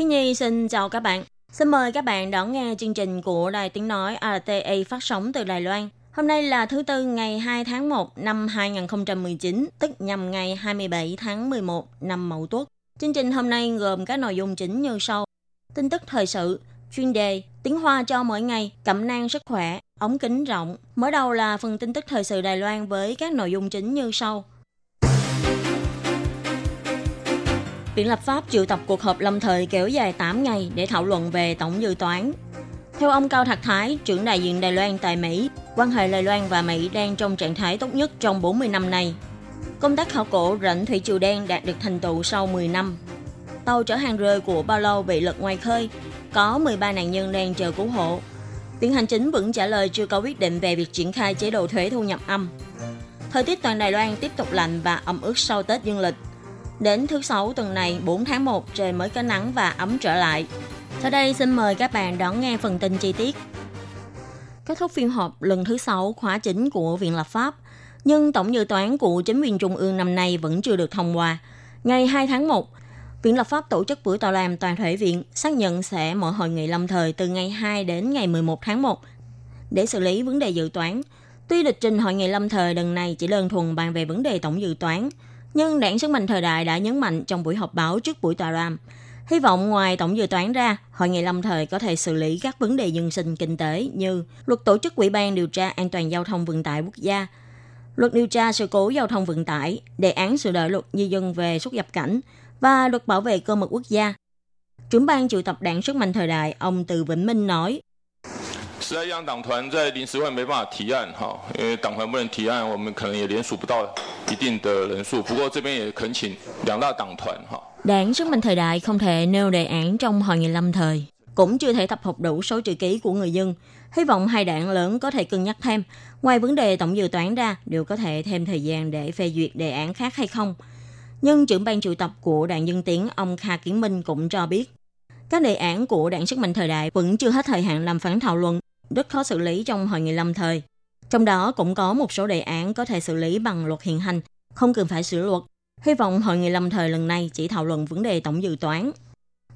Khi Nhi xin chào các bạn. Xin mời các bạn đón nghe chương trình của Đài Tiếng Nói RTI phát sóng từ Đài Loan. Hôm nay là thứ Tư ngày 2 tháng 1 năm 2019, tức nhằm ngày 27 tháng 11 năm Mậu Tuất. Chương trình hôm nay gồm các nội dung chính như sau. Tin tức thời sự, chuyên đề, tiếng Hoa cho mỗi ngày, cẩm nang sức khỏe, ống kính rộng. Mở đầu là phần tin tức thời sự Đài Loan với các nội dung chính như sau. Viện lập pháp triệu tập cuộc họp lâm thời kéo dài 8 ngày để thảo luận về tổng dự toán. Theo ông Cao Thạc Thái, trưởng đại diện Đài Loan tại Mỹ, quan hệ Đài Loan và Mỹ đang trong trạng thái tốt nhất trong 40 năm nay. Công tác khảo cổ rãnh thủy triều đen đạt được thành tựu sau 10 năm. Tàu chở hàng rơi của bao lâu bị lật ngoài khơi, có 13 nạn nhân đang chờ cứu hộ. Viện Hành chính vẫn trả lời chưa có quyết định về việc triển khai chế độ thuế thu nhập âm. Thời tiết toàn Đài Loan tiếp tục lạnh và ẩm ướt sau Tết Dương lịch. Đến thứ Sáu tuần này 4 tháng 1 trời mới có nắng và ấm trở lại. Sau đây xin mời các bạn đón nghe phần tin chi tiết. Kết thúc phiên họp lần thứ 6 khóa chính của Viện Lập pháp, nhưng tổng dự toán của chính quyền trung ương năm nay vẫn chưa được thông qua. Ngày 2 tháng 1, Viện Lập pháp tổ chức buổi tọa đàm toàn thể viện xác nhận sẽ mở hội nghị lâm thời từ ngày 2 đến ngày 11 tháng 1 để xử lý vấn đề dự toán. Tuy lịch trình hội nghị lâm thời lần này chỉ đơn thuần bàn về vấn đề tổng dự toán, nhưng đảng sức mạnh thời đại đã nhấn mạnh trong buổi họp báo trước buổi tòa đàm. Hy vọng ngoài tổng dự toán ra, hội nghị lâm thời có thể xử lý các vấn đề dân sinh kinh tế như luật tổ chức Ủy ban điều tra an toàn giao thông vận tải quốc gia, luật điều tra sự cố giao thông vận tải, đề án sửa đổi luật di dân về xuất nhập cảnh và luật bảo vệ cơ mật quốc gia. Trưởng ban triệu tập đảng sức mạnh thời đại, ông Từ Vĩnh Minh nói, 实在让党团在临时会没办法提案哈，因为党团不能提案，我们可能也连署不到一定的人数。不过这边也恳请两大党团哈。 Đảng Sức mạnh thời đại không thể nêu đề án trong hội nghị lâm thời, cũng chưa thể tập hợp đủ số chữ ký của người dân. Hy vọng hai đảng lớn có thể cân nhắc thêm, ngoài vấn đề tổng dự toán ra, đều có thể thêm thời gian để phê duyệt đề án khác hay không. Nhưng trưởng ban triệu tập của đảng Dân Tiến, ông Kha Kiến Minh cũng cho biết, các đề án của đảng Sức mạnh thời đại vẫn chưa hết thời hạn làm phán thảo luận, rất khó xử lý trong hội nghị lâm thời. Trong đó cũng có một số đề án có thể xử lý bằng luật hiện hành, không cần phải sửa luật. Hy vọng hội nghị lâm thời lần này chỉ thảo luận vấn đề tổng dự toán.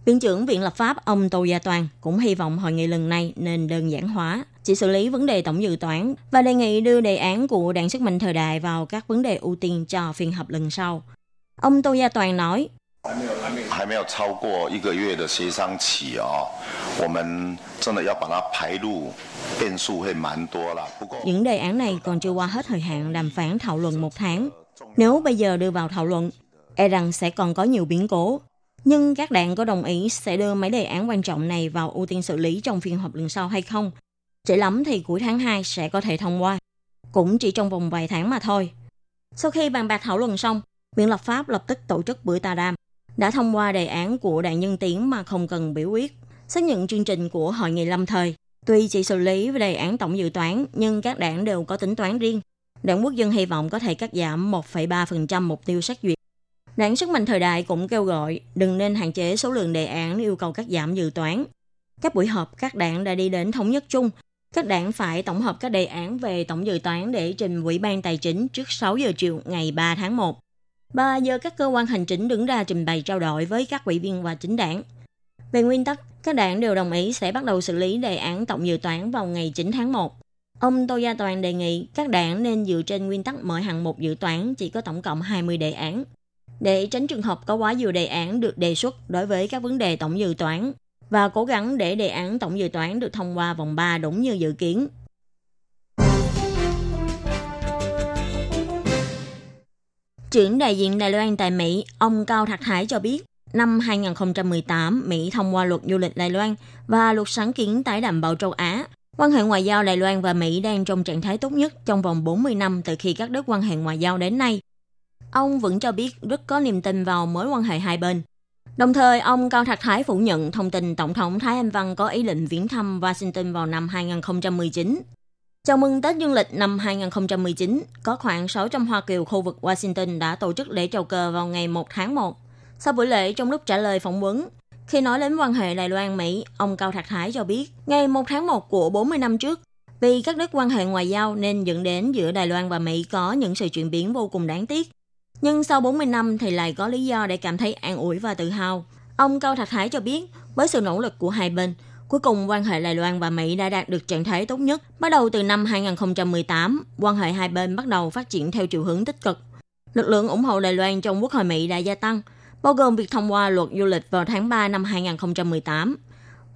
Viện trưởng Viện Lập pháp ông Tô Gia Toàn cũng hy vọng hội nghị lần này nên đơn giản hóa, chỉ xử lý vấn đề tổng dự toán và đề nghị đưa đề án của đảng sức mạnh thời đại vào các vấn đề ưu tiên cho phiên họp lần sau. Ông Tô Gia Toàn nói, 还没有超过一个月的协商期啊、我们真的要把它排入，变数会蛮多啦。不过 những đề án này còn chưa qua hết thời hạn đàm phán thảo luận một tháng. Nếu bây giờ đưa vào thảo luận, e rằng sẽ còn có nhiều biến cố. Nhưng các đảng có đồng ý sẽ đưa mấy đề án quan trọng này vào ưu tiên xử lý trong phiên họp lần sau hay không? Chỉ lắm thì cuối tháng 2 sẽ có thể thông qua. Cũng chỉ trong vòng vài tháng mà thôi. Sau khi bàn bạc thảo luận xong, Viện Lập pháp lập tức tổ chức buổi tà đàm, đã thông qua đề án của đảng Nhân Tiến mà không cần biểu quyết, xác nhận chương trình của hội nghị lâm thời. Tuy chỉ xử lý về đề án tổng dự toán, nhưng các đảng đều có tính toán riêng. Đảng Quốc dân hy vọng có thể cắt giảm 1,3% mục tiêu xét duyệt. Đảng Sức mạnh thời đại cũng kêu gọi đừng nên hạn chế số lượng đề án yêu cầu cắt giảm dự toán. Các buổi họp các đảng đã đi đến thống nhất chung. Các đảng phải tổng hợp các đề án về tổng dự toán để trình Ủy ban Tài chính trước 6 giờ chiều ngày 3 tháng 1. 3 giờ các cơ quan hành chính đứng ra trình bày trao đổi với các ủy viên và chính đảng. Về nguyên tắc, các đảng đều đồng ý sẽ bắt đầu xử lý đề án tổng dự toán vào ngày 9 tháng 1. Ông Tô Gia Toàn đề nghị các đảng nên dựa trên nguyên tắc mỗi hạng mục dự toán chỉ có tổng cộng 20 đề án. Để tránh trường hợp có quá nhiều đề án được đề xuất đối với các vấn đề tổng dự toán và cố gắng để đề án tổng dự toán được thông qua vòng 3 đúng như dự kiến. Trưởng đại diện Đài Loan tại Mỹ, ông Cao Thạc Hải cho biết, năm 2018, Mỹ thông qua luật du lịch Đài Loan và luật sáng kiến tái đảm bảo châu Á. Quan hệ ngoại giao Đài Loan và Mỹ đang trong trạng thái tốt nhất trong vòng 40 năm từ khi các nước quan hệ ngoại giao đến nay. Ông vẫn cho biết rất có niềm tin vào mối quan hệ hai bên. Đồng thời, ông Cao Thạc Thái phủ nhận thông tin Tổng thống Thái Anh Văn có ý định viếng thăm Washington vào năm 2019. Chào mừng Tết Dương lịch năm 2019, có khoảng 600 Hoa Kiều khu vực Washington đã tổ chức lễ chào cờ vào ngày 1 tháng 1. Sau buổi lễ, trong lúc trả lời phỏng vấn, khi nói đến quan hệ Đài Loan-Mỹ, ông Cao Thạc Thái cho biết, ngày 1 tháng 1 của 40 năm trước, vì các nước quan hệ ngoại giao nên dẫn đến giữa Đài Loan và Mỹ có những sự chuyển biến vô cùng đáng tiếc. Nhưng sau 40 năm thì lại có lý do để cảm thấy an ủi và tự hào. Ông Cao Thạc Hải cho biết, với sự nỗ lực của hai bên, cuối cùng quan hệ Đài Loan và Mỹ đã đạt được trạng thái tốt nhất. Bắt đầu từ năm 2018, quan hệ hai bên bắt đầu phát triển theo chiều hướng tích cực. Lực lượng ủng hộ Đài Loan trong Quốc hội Mỹ đã gia tăng, bao gồm việc thông qua luật du lịch vào tháng 3 năm 2018,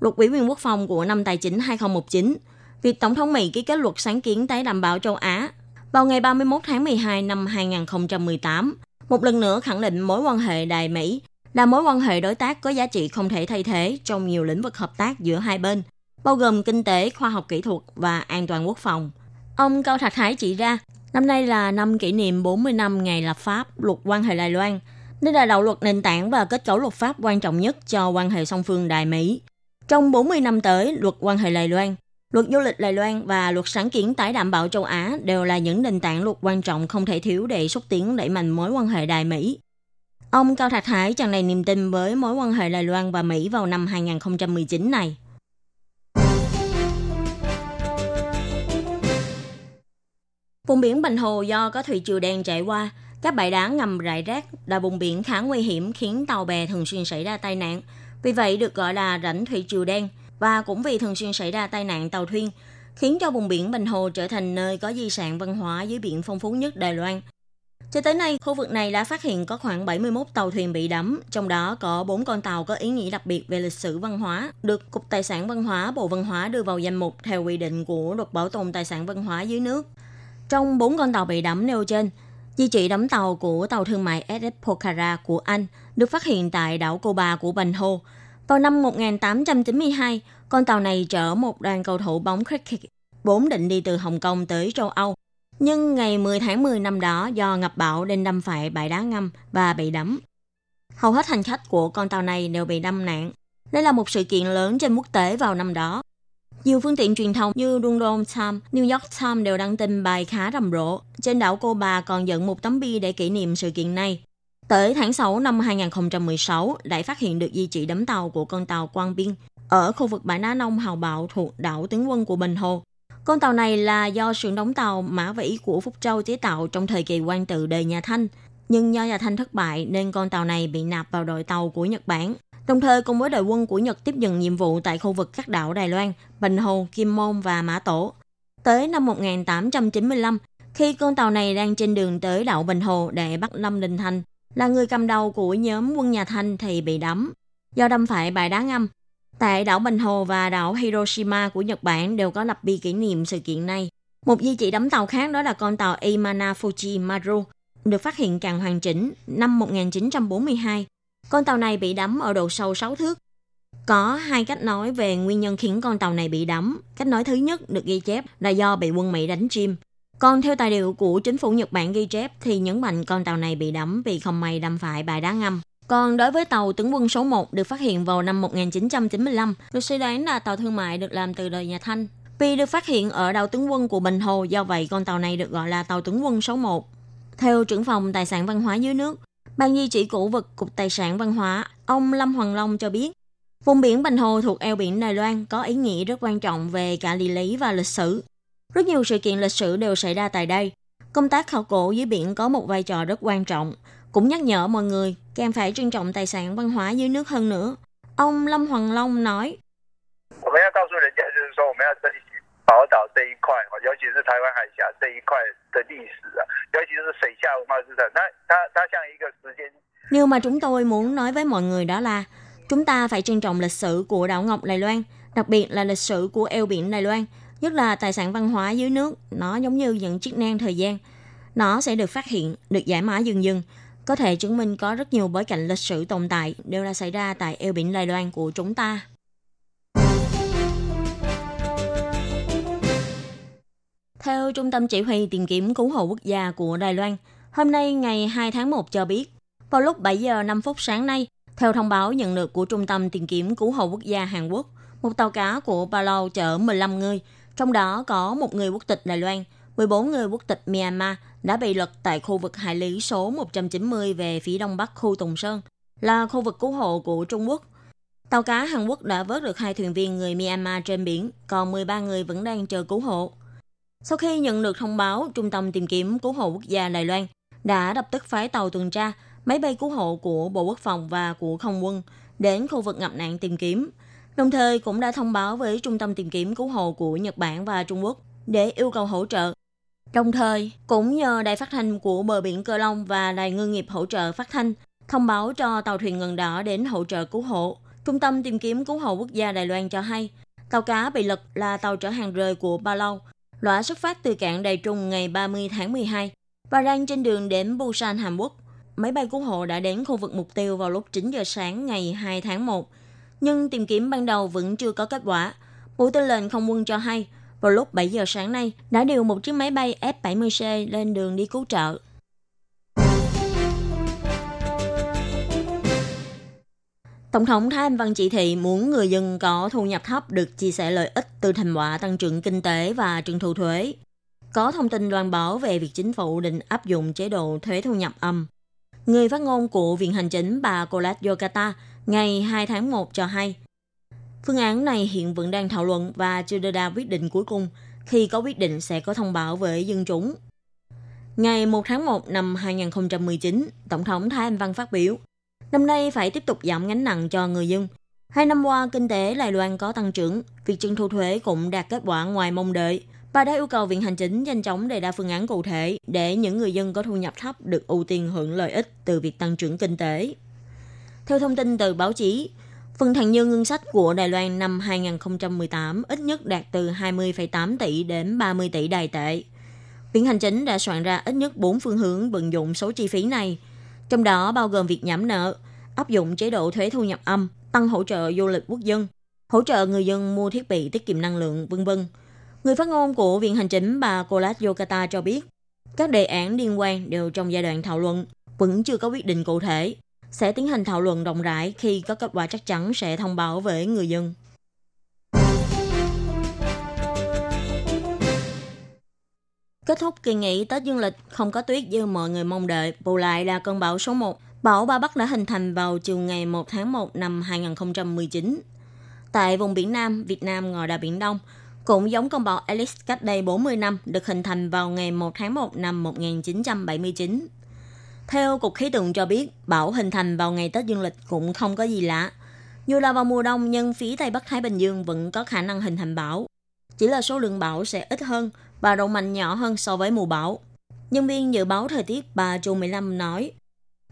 luật ủy quyền quốc phòng của năm tài chính 2019, việc Tổng thống Mỹ ký kết luật sáng kiến tái đảm bảo châu Á vào ngày 31 tháng 12 năm 2018, một lần nữa khẳng định mối quan hệ Đài Mỹ là mối quan hệ đối tác có giá trị không thể thay thế trong nhiều lĩnh vực hợp tác giữa hai bên, bao gồm kinh tế, khoa học kỹ thuật và an toàn quốc phòng. Ông Cao Thạch Thái chỉ ra, năm nay là năm kỷ niệm 40 năm ngày lập pháp luật quan hệ Đài Loan. Đây là đạo luật nền tảng và kết cấu luật pháp quan trọng nhất cho quan hệ song phương Đài Mỹ. Trong 40 năm tới, luật quan hệ Đài Loan Luật du lịch Đài Loan và luật sáng kiến tái đảm bảo châu Á đều là những nền tảng luật quan trọng không thể thiếu để xúc tiến đẩy mạnh mối quan hệ Đài Mỹ. Ông Cao thạch Hải chẳng đầy niềm tin với mối quan hệ Đài Loan và Mỹ vào năm 2019 này. Vùng biển bình Hồ do có thủy triều đen chạy qua, các bãi đá ngầm rải rác là vùng biển khá nguy hiểm khiến tàu bè thường xuyên xảy ra tai nạn. Vì vậy được gọi là rãnh thủy triều đen – và cũng vì thường xuyên xảy ra tai nạn tàu thuyền, khiến cho vùng biển Bình Hồ trở thành nơi có di sản văn hóa dưới biển phong phú nhất Đài Loan. Cho tới nay, khu vực này đã phát hiện có khoảng 71 tàu thuyền bị đắm, trong đó có 4 con tàu có ý nghĩa đặc biệt về lịch sử văn hóa, được Cục Tài sản Văn hóa Bộ Văn hóa đưa vào danh mục theo quy định của luật bảo tồn tài sản văn hóa dưới nước. Trong 4 con tàu bị đắm nêu trên, di trị đắm tàu của tàu thương mại SS Pokhara của Anh được phát hiện tại đảo Cô Ba của Bành Hồ, vào năm 1892, con tàu này chở một đoàn cầu thủ bóng cricket vốn định đi từ Hồng Kông tới châu Âu. Nhưng ngày 10 tháng 10 năm đó do ngập bão nên đâm phải bãi đá ngâm và bị đắm. Hầu hết hành khách của con tàu này đều bị đâm nạn. Đây là một sự kiện lớn trên quốc tế vào năm đó. Nhiều phương tiện truyền thông như London Times, New York Times đều đăng tin bài khá rầm rộ. Trên đảo Cô Bà còn dựng một tấm bia để kỷ niệm sự kiện này. Tới tháng 6 năm 2016, lại phát hiện được di chỉ đắm tàu của con tàu Quang Biên ở khu vực bãi đá nông Hào Bạo thuộc đảo Tướng Quân của Bình Hồ. Con tàu này là do sưởng đóng tàu Mã Vĩ của Phúc Châu chế tạo trong thời kỳ quan tự đời nhà Thanh. Nhưng do nhà Thanh thất bại nên con tàu này bị nạp vào đội tàu của Nhật Bản. Đồng thời cùng với đội quân của Nhật tiếp nhận nhiệm vụ tại khu vực các đảo Đài Loan, Bình Hồ, Kim Môn và Mã Tổ. Tới năm 1895, khi con tàu này đang trên đường tới đảo Bình Hồ để bắt Lâm Đình Thành, là người cầm đầu của nhóm quân nhà Thanh thì bị đắm. Do đâm phải bãi đá ngâm, tại đảo Bình Hồ và đảo Hiroshima của Nhật Bản đều có lập bia kỷ niệm sự kiện này. Một di chỉ đắm tàu khác đó là con tàu Imana Fuji Maru, được phát hiện càng hoàn chỉnh năm 1942. Con tàu này bị đắm ở độ sâu 6 thước. Có hai cách nói về nguyên nhân khiến con tàu này bị đắm. Cách nói thứ nhất được ghi chép là do bị quân Mỹ đánh chim. Còn theo tài liệu của chính phủ Nhật Bản ghi chép thì nhấn mạnh con tàu này bị đắm vì không may đâm phải bãi đá ngâm. Còn đối với tàu tướng quân số 1 được phát hiện vào năm 1995, được suy đoán là tàu thương mại được làm từ đời nhà Thanh. Vì được phát hiện ở đảo tướng quân của Bình Hồ, do vậy con tàu này được gọi là tàu tướng quân số 1. Theo trưởng phòng tài sản văn hóa dưới nước, Ban di chỉ cổ vật Cục Tài sản Văn hóa, ông Lâm Hoàng Long cho biết, vùng biển Bình Hồ thuộc eo biển Đài Loan có ý nghĩa rất quan trọng về cả địa lý và lịch sử. Rất nhiều sự kiện lịch sử đều xảy ra tại đây. Công tác khảo cổ dưới biển có một vai trò rất quan trọng, cũng nhắc nhở mọi người càng phải trân trọng tài sản văn hóa dưới nước hơn nữa. Ông Lâm Hoàng Long nói. Điều mà chúng tôi muốn nói với mọi người đó là chúng ta phải trân trọng lịch sử của đảo Ngọc Đài Loan, đặc biệt là lịch sử của eo biển Đài Loan, nhất là tài sản văn hóa dưới nước, nó giống như những chiếc nang thời gian. Nó sẽ được phát hiện, được giải mã dần dần, có thể chứng minh có rất nhiều bối cảnh lịch sử tồn tại đều là xảy ra tại eo biển Đài Loan của chúng ta. Theo Trung tâm Chỉ huy Tìm kiếm Cứu hộ Quốc gia của Đài Loan, hôm nay ngày 2 tháng 1 cho biết, vào lúc 7 giờ 5 phút sáng nay, Theo thông báo nhận được của Trung tâm tìm kiếm cứu hộ quốc gia Hàn Quốc, một tàu cá của Palau chở 15 người, trong đó có một người quốc tịch Đài Loan, 14 người quốc tịch Myanmar đã bị lật tại khu vực hải lý số 190 về phía đông bắc khu Tùng Sơn, là khu vực cứu hộ của Trung Quốc. Tàu cá Hàn Quốc đã vớt được hai thuyền viên người Myanmar trên biển, còn 13 người vẫn đang chờ cứu hộ. Sau khi nhận được thông báo, Trung tâm tìm kiếm cứu hộ quốc gia Đài Loan đã lập tức phái tàu tuần tra, máy bay cứu hộ của Bộ Quốc phòng và của Không quân đến khu vực ngập nạn tìm kiếm. Đồng thời cũng đã thông báo với Trung tâm tìm kiếm cứu hộ của Nhật Bản và Trung Quốc để yêu cầu hỗ trợ. Đồng thời, cũng nhờ đài phát thanh của bờ biển Cơ Long và đài ngư nghiệp hỗ trợ phát thanh, thông báo cho tàu thuyền ngân đỏ đến hỗ trợ cứu hộ. Trung tâm tìm kiếm cứu hộ quốc gia Đài Loan cho hay, tàu cá bị lật là tàu chở hàng rời của Ba Lâu, loại xuất phát từ cảng Đài Trung ngày 30 tháng 12 và đang trên đường đến Busan, Hàn Quốc. Máy bay cứu hộ đã đến khu vực mục tiêu vào lúc 9 giờ sáng ngày 2 tháng 1, nhưng tìm kiếm ban đầu vẫn chưa có kết quả. Bộ tư lệnh không quân cho hay, vào lúc 7 giờ sáng nay đã điều một chiếc máy bay F-70C lên đường đi cứu trợ. Tổng thống Thái Anh Văn chỉ thị muốn người dân có thu nhập thấp được chia sẻ lợi ích từ thành quả tăng trưởng kinh tế và trừng thu thuế. Có thông tin loan báo về việc chính phủ định áp dụng chế độ thuế thu nhập âm. Người phát ngôn của Viện Hành chính bà Colat Yokata ngày 2 tháng 1 cho hay, phương án này hiện vẫn đang thảo luận và chưa đưa ra quyết định cuối cùng. Khi có quyết định sẽ có thông báo với dân chúng. Ngày 1 tháng 1 năm 2019, Tổng thống Thái Anh Văn phát biểu, Năm nay phải tiếp tục giảm gánh nặng cho người dân. Hai năm qua, kinh tế Đài Loan có tăng trưởng, việc trưng thu thuế cũng đạt kết quả ngoài mong đợi. Bà đã yêu cầu Viện Hành Chính nhanh chóng đề ra phương án cụ thể để những người dân có thu nhập thấp được ưu tiên hưởng lợi ích từ việc tăng trưởng kinh tế. Theo thông tin từ báo chí, phần thặng dư ngân sách của Đài Loan năm 2018 ít nhất đạt từ 20,8 tỷ đến 30 tỷ đài tệ. Viện Hành Chính đã soạn ra ít nhất 4 phương hướng vận dụng số chi phí này – trong đó bao gồm việc giảm nợ, áp dụng chế độ thuế thu nhập âm, tăng hỗ trợ du lịch quốc dân, hỗ trợ người dân mua thiết bị tiết kiệm năng lượng, vân vân. Người phát ngôn của Viện Hành chính bà Colas Yokata cho biết, các đề án liên quan đều trong giai đoạn thảo luận, vẫn chưa có quyết định cụ thể. Sẽ tiến hành thảo luận rộng rãi khi có kết quả chắc chắn sẽ thông báo với người dân. Kết thúc kỳ nghỉ Tết dương lịch không có tuyết như mọi người mong đợi, bù lại là cơn bão số 1. Bão Ba Bắc đã hình thành vào chiều ngày 1 tháng 1 năm 2019. Tại vùng biển Nam, Việt Nam ngồi đà Biển Đông, cũng giống cơn bão Alice cách đây 40 năm, được hình thành vào ngày 1 tháng 1 năm 1979. Theo Cục Khí tượng cho biết, bão hình thành vào ngày Tết Dương lịch cũng không có gì lạ. Dù là vào mùa đông, nhưng phía Tây Bắc Thái Bình Dương vẫn có khả năng hình thành bão. Chỉ là số lượng bão sẽ ít hơn và độ mạnh nhỏ hơn so với mùa bão. Nhân viên dự báo thời tiết bà Chu 15 nói,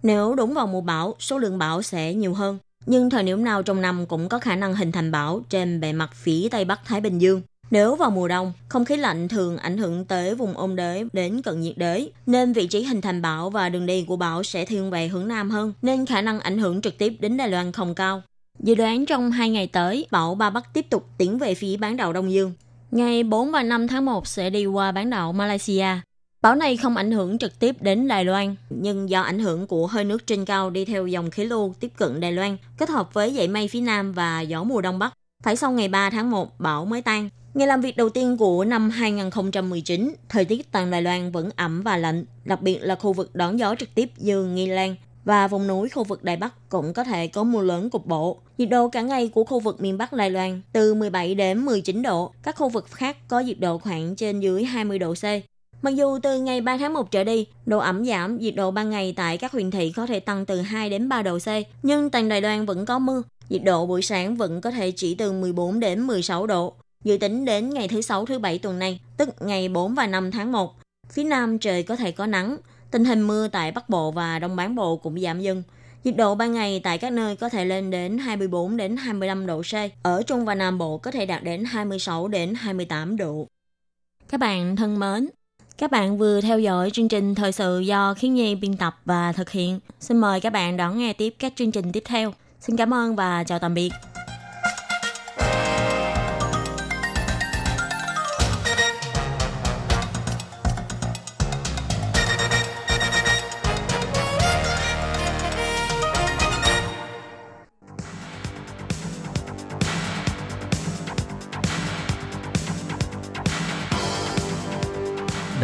nếu đúng vào mùa bão, số lượng bão sẽ nhiều hơn. Nhưng thời điểm nào trong năm cũng có khả năng hình thành bão trên bề mặt phía Tây Bắc Thái Bình Dương. Nếu vào mùa đông, không khí lạnh thường ảnh hưởng tới vùng ôn đới đến cận nhiệt đới, nên vị trí hình thành bão và đường đi của bão sẽ thiên về hướng nam hơn, nên khả năng ảnh hưởng trực tiếp đến Đài Loan không cao. Dự đoán trong hai ngày tới, bão Ba Bắc tiếp tục tiến về phía bán đảo Đông Dương. Ngày 4 và 5 tháng 1 sẽ đi qua bán đảo Malaysia. Bão này không ảnh hưởng trực tiếp đến Đài Loan, nhưng do ảnh hưởng của hơi nước trên cao đi theo dòng khí lưu tiếp cận Đài Loan, kết hợp với dãy mây phía Nam và gió mùa Đông Bắc, phải sau ngày 3 tháng 1 bão mới tan. Ngày làm việc đầu tiên của năm 2019, thời tiết toàn Đài Loan vẫn ẩm và lạnh, đặc biệt là khu vực đón gió trực tiếp như Nghi Lan, và vùng núi khu vực Đài Bắc cũng có thể có mưa lớn cục bộ. Nhiệt độ cả ngày của khu vực miền Bắc Đài Loan từ 17 đến 19 độ, các khu vực khác có nhiệt độ khoảng trên dưới 20 độ C. Mặc dù từ ngày 3 tháng 1 trở đi, độ ẩm giảm, nhiệt độ ban ngày tại các huyện thị có thể tăng từ 2 đến 3 độ C, nhưng toàn Đài Loan vẫn có mưa. Nhiệt độ buổi sáng vẫn có thể chỉ từ 14 đến 16 độ. Dự tính đến ngày thứ Sáu thứ Bảy tuần này, tức ngày 4 và 5 tháng 1, phía Nam trời có thể có nắng, Tình hình mưa tại Bắc Bộ và Đông Bán Bộ cũng giảm dần. Nhiệt độ ban ngày tại các nơi có thể lên đến 24 đến 25 độ C. Ở Trung và Nam Bộ có thể đạt đến 26 đến 28 độ. Các bạn thân mến, các bạn vừa theo dõi chương trình thời sự do Khiến Nhi biên tập và thực hiện. Xin mời các bạn đón nghe tiếp các chương trình tiếp theo. Xin cảm ơn và chào tạm biệt.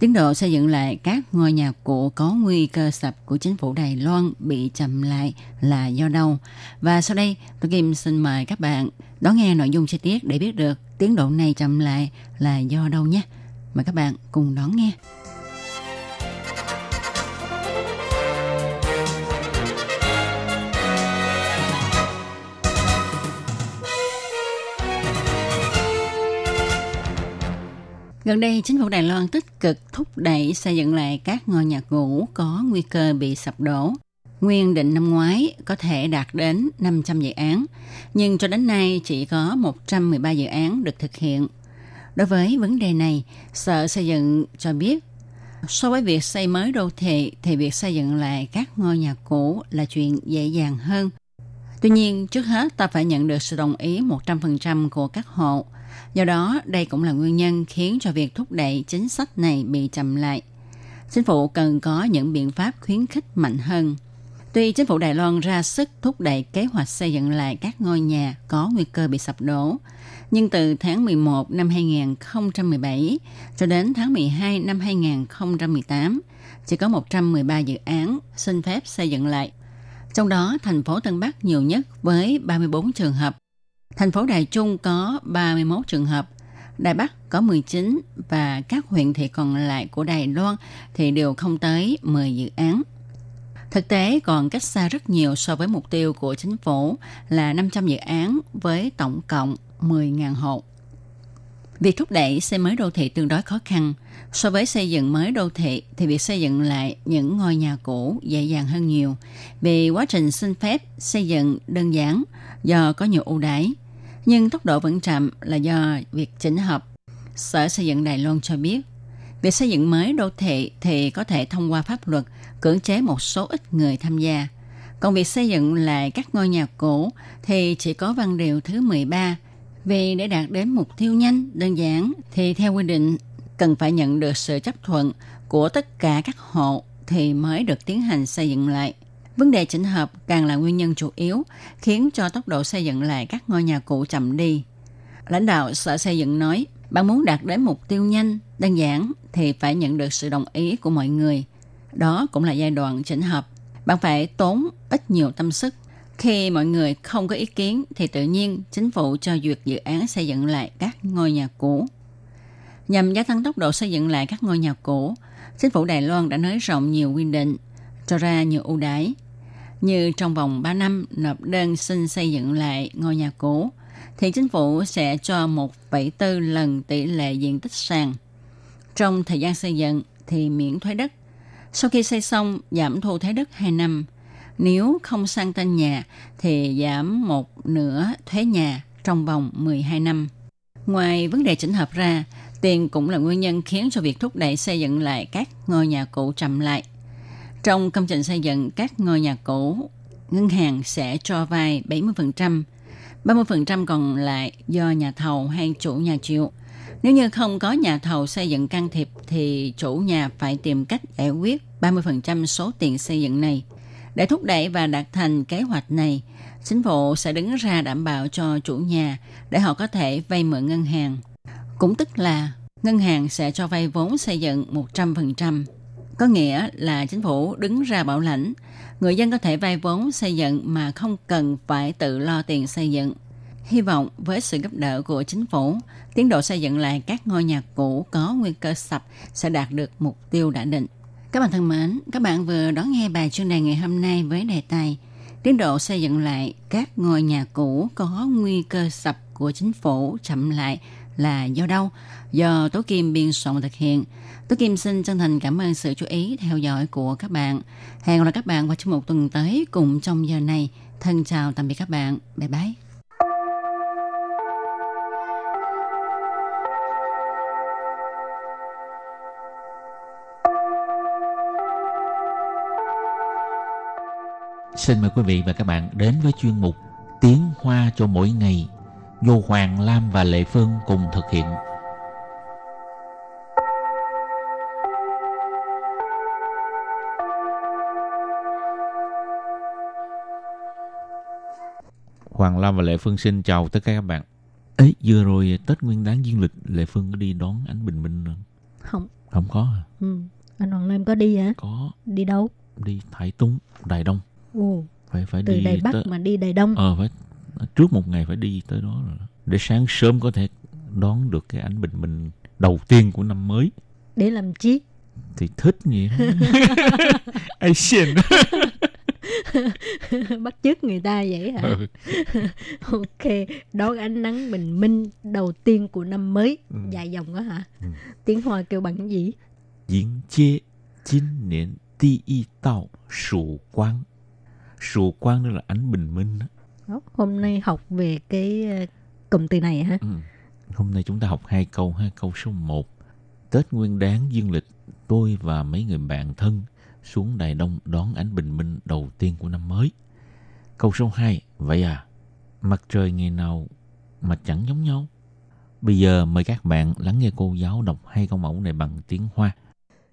Tiến độ xây dựng lại các ngôi nhà cũ có nguy cơ sập của chính phủ Đài Loan bị chậm lại là do đâu? Và sau đây, tôi Kim xin mời các bạn đón nghe nội dung chi tiết để biết được tiến độ này chậm lại là do đâu nhé. Mời các bạn cùng đón nghe. Gần đây, chính phủ Đài Loan tích cực thúc đẩy xây dựng lại các ngôi nhà cũ có nguy cơ bị sập đổ. Nguyên định năm ngoái có thể đạt đến 500 dự án, nhưng cho đến nay chỉ có 113 dự án được thực hiện. Đối với vấn đề này, Sở Xây dựng cho biết, so với việc xây mới đô thị thì việc xây dựng lại các ngôi nhà cũ là chuyện dễ dàng hơn. Tuy nhiên, trước hết ta phải nhận được sự đồng ý 100% của các hộ Do đó, đây cũng là nguyên nhân khiến cho việc thúc đẩy chính sách này bị chậm lại. Chính phủ cần có những biện pháp khuyến khích mạnh hơn. Tuy chính phủ Đài Loan ra sức thúc đẩy kế hoạch xây dựng lại các ngôi nhà có nguy cơ bị sập đổ, nhưng từ tháng 11 năm 2017 cho đến tháng 12 năm 2018, chỉ có 113 dự án xin phép xây dựng lại. Trong đó, thành phố Tân Bắc nhiều nhất với 34 trường hợp, Thành phố Đài Trung có 31 trường hợp, Đài Bắc có 19 và các huyện thị còn lại của Đài Loan thì đều không tới 10 dự án. Thực tế còn cách xa rất nhiều so với mục tiêu của chính phủ là 500 dự án với tổng cộng 10.000 hộ. Việc thúc đẩy xây mới đô thị tương đối khó khăn. So với xây dựng mới đô thị thì việc xây dựng lại những ngôi nhà cũ dễ dàng hơn nhiều vì quá trình xin phép xây dựng đơn giản do có nhiều ưu đãi nhưng tốc độ vẫn chậm là do việc chỉnh hợp. Sở Xây dựng Đài Loan cho biết, việc xây dựng mới đô thị thì có thể thông qua pháp luật cưỡng chế một số ít người tham gia. Còn việc xây dựng lại các ngôi nhà cũ thì chỉ có văn điều thứ 13. Vì để đạt đến mục tiêu nhanh, đơn giản thì theo quy định cần phải nhận được sự chấp thuận của tất cả các hộ thì mới được tiến hành xây dựng lại. Vấn đề chỉnh hợp càng là nguyên nhân chủ yếu khiến cho tốc độ xây dựng lại các ngôi nhà cũ chậm đi. Lãnh đạo Sở Xây dựng nói, bạn muốn đạt đến mục tiêu nhanh, đơn giản thì phải nhận được sự đồng ý của mọi người. Đó cũng là giai đoạn chỉnh hợp. Bạn phải tốn ít nhiều tâm sức. Khi mọi người không có ý kiến thì tự nhiên chính phủ cho duyệt dự án xây dựng lại các ngôi nhà cũ. Nhằm gia tăng tốc độ xây dựng lại các ngôi nhà cũ, chính phủ Đài Loan đã nới rộng nhiều quy định, cho ra nhiều ưu đãi như trong vòng 3 năm nộp đơn xin xây dựng lại ngôi nhà cũ, thì chính phủ sẽ cho 1,4 lần tỷ lệ diện tích sàn. Trong thời gian xây dựng thì miễn thuế đất. Sau khi xây xong, giảm thu thuế đất 2 năm. Nếu không sang tên nhà thì giảm một nửa thuế nhà trong vòng 12 năm. Ngoài vấn đề chỉnh hợp ra, tiền cũng là nguyên nhân khiến cho việc thúc đẩy xây dựng lại các ngôi nhà cũ chậm lại. Trong công trình xây dựng các ngôi nhà cũ, ngân hàng sẽ cho vay 70%, 30% còn lại do nhà thầu hay chủ nhà chịu. Nếu như không có nhà thầu xây dựng can thiệp thì chủ nhà phải tìm cách giải quyết 30% số tiền xây dựng này. Để thúc đẩy và đạt thành kế hoạch này, chính phủ sẽ đứng ra đảm bảo cho chủ nhà để họ có thể vay mượn ngân hàng. Cũng tức là ngân hàng sẽ cho vay vốn xây dựng 100%. Có nghĩa là chính phủ đứng ra bảo lãnh, người dân có thể vay vốn xây dựng mà không cần phải tự lo tiền xây dựng. Hy vọng với sự giúp đỡ của chính phủ, tiến độ xây dựng lại các ngôi nhà cũ có nguy cơ sập sẽ đạt được mục tiêu đã định. Các bạn thân mến, các bạn vừa đón nghe bài chuyên đề ngày hôm nay với đề tài Tiến độ xây dựng lại các ngôi nhà cũ có nguy cơ sập của chính phủ chậm lại là do đâu do Tố Kim biên soạn thực hiện. Tố Kim xin chân thành cảm ơn sự chú ý, theo dõi của các bạn. Hẹn gặp lại các bạn vào trong một tuần tới cùng trong giờ này. Thân chào tạm biệt các bạn. Bye bye. Xin mời quý vị và các bạn đến với chuyên mục Tiếng Hoa cho mỗi ngày do Hoàng Lam và Lệ Phương cùng thực hiện. Hoàng Lam và Lệ Phương xin chào tất cả các bạn. Ấy, vừa rồi Tết Nguyên đán dương lịch Lệ Phương có đi đón ánh bình minh không? Không. Không có à? Ừ. Anh Hoàng Lam có đi hả? Có. Đi đâu? Đi Thái Túng, Đài Đông. Ồ. Phải phải Từ đi Đài Bắc tới... mà đi Đài Đông. Ờ phải trước một ngày phải đi tới đó rồi để sáng sớm có thể đón được cái ánh bình minh đầu tiên của năm mới. Để làm chi? Thì thích nhỉ? Ai Asian. Bắt chước người ta vậy hả? Ừ. ok đón ánh nắng bình minh đầu tiên của năm mới. Ừ. dài dòng quá hả? Ừ. tiếng hoa kêu bằng gì? Diễn chế chín niên ti y tạo sù quang sủ quang đó là ánh bình minh đó. Đó, Hôm nay học về cái ờ, cụm từ này hả? Ừ. Hôm nay chúng ta học hai câu ha. Câu số 1. Tết Nguyên đán dương lịch, tôi và mấy người bạn thân xuống Đài Đông đón ánh bình minh đầu tiên của năm mới. Câu số 2. Vậy à, mặt trời ngày nào mà chẳng giống nhau. Bây giờ mời các bạn lắng nghe cô giáo đọc hai câu mẫu này bằng tiếng Hoa.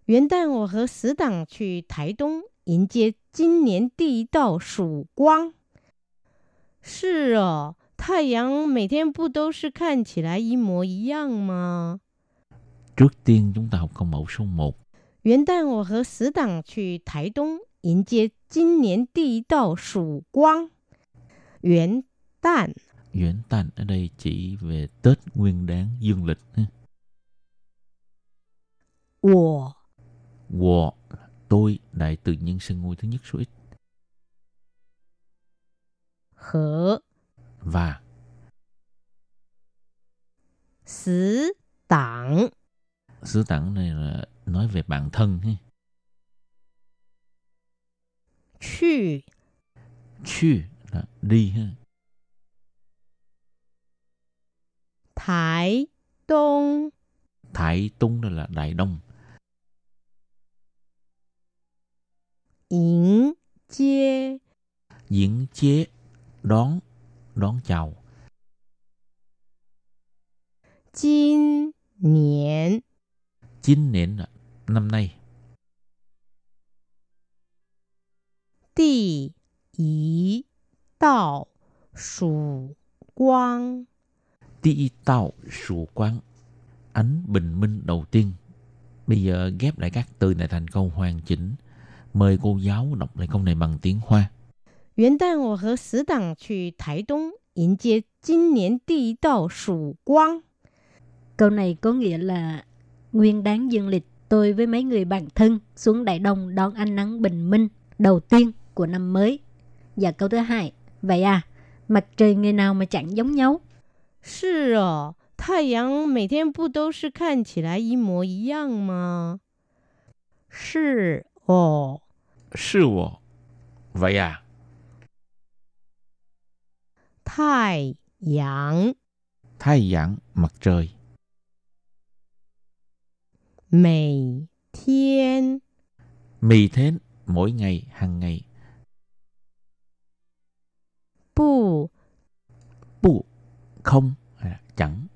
元旦，我和死党去台东迎接今年第一道曙光。 是哦，太阳每天不都是看起来一模一样吗？ Trước tiên chúng ta học câu mẫu số 1. 元旦，我和死党去台东迎接今年第一道曙光。元旦， Nguyễn Tàn ở đây chỉ về Tết Nguyên đán dương lịch. ha. 我 Wo, tôi, đại từ nhân xưng ngôi thứ nhất số ít. 和 và sứ tảng sứ tảng này là nói về bản thân ha. Chư Chư là đi ha. Thái Đông Thái Đông đó là Đại Đông. Yến chế Yến chế đón đón chào. Chín niên. Chín niên năm nay. Đi ý đạo sủ quang. Đi Tạo sủ quang. Ánh bình minh đầu tiên. Bây giờ ghép lại các từ này thành câu hoàn chỉnh. Mời cô giáo đọc lại câu này bằng tiếng Hoa. 元旦，我和死党去台东迎接今年第一道曙光。 Câu này có nghĩa là nguyên đáng dương lịch tôi với mấy người bạn thân xuống Đại Đông đón ánh nắng bình minh đầu tiên của năm mới. Và câu thứ hai, vậy à, mặt trời ngày nào mà chẳng giống nhau. 是哦，太阳每天不都是看起来一模一样吗？是哦， Sư wo. Vậy à, Thái Yang Thái Yang, mặt trời. Mì thiên Mì thế mỗi ngày, hàng ngày. Bù. Bù, không, à, chẳng.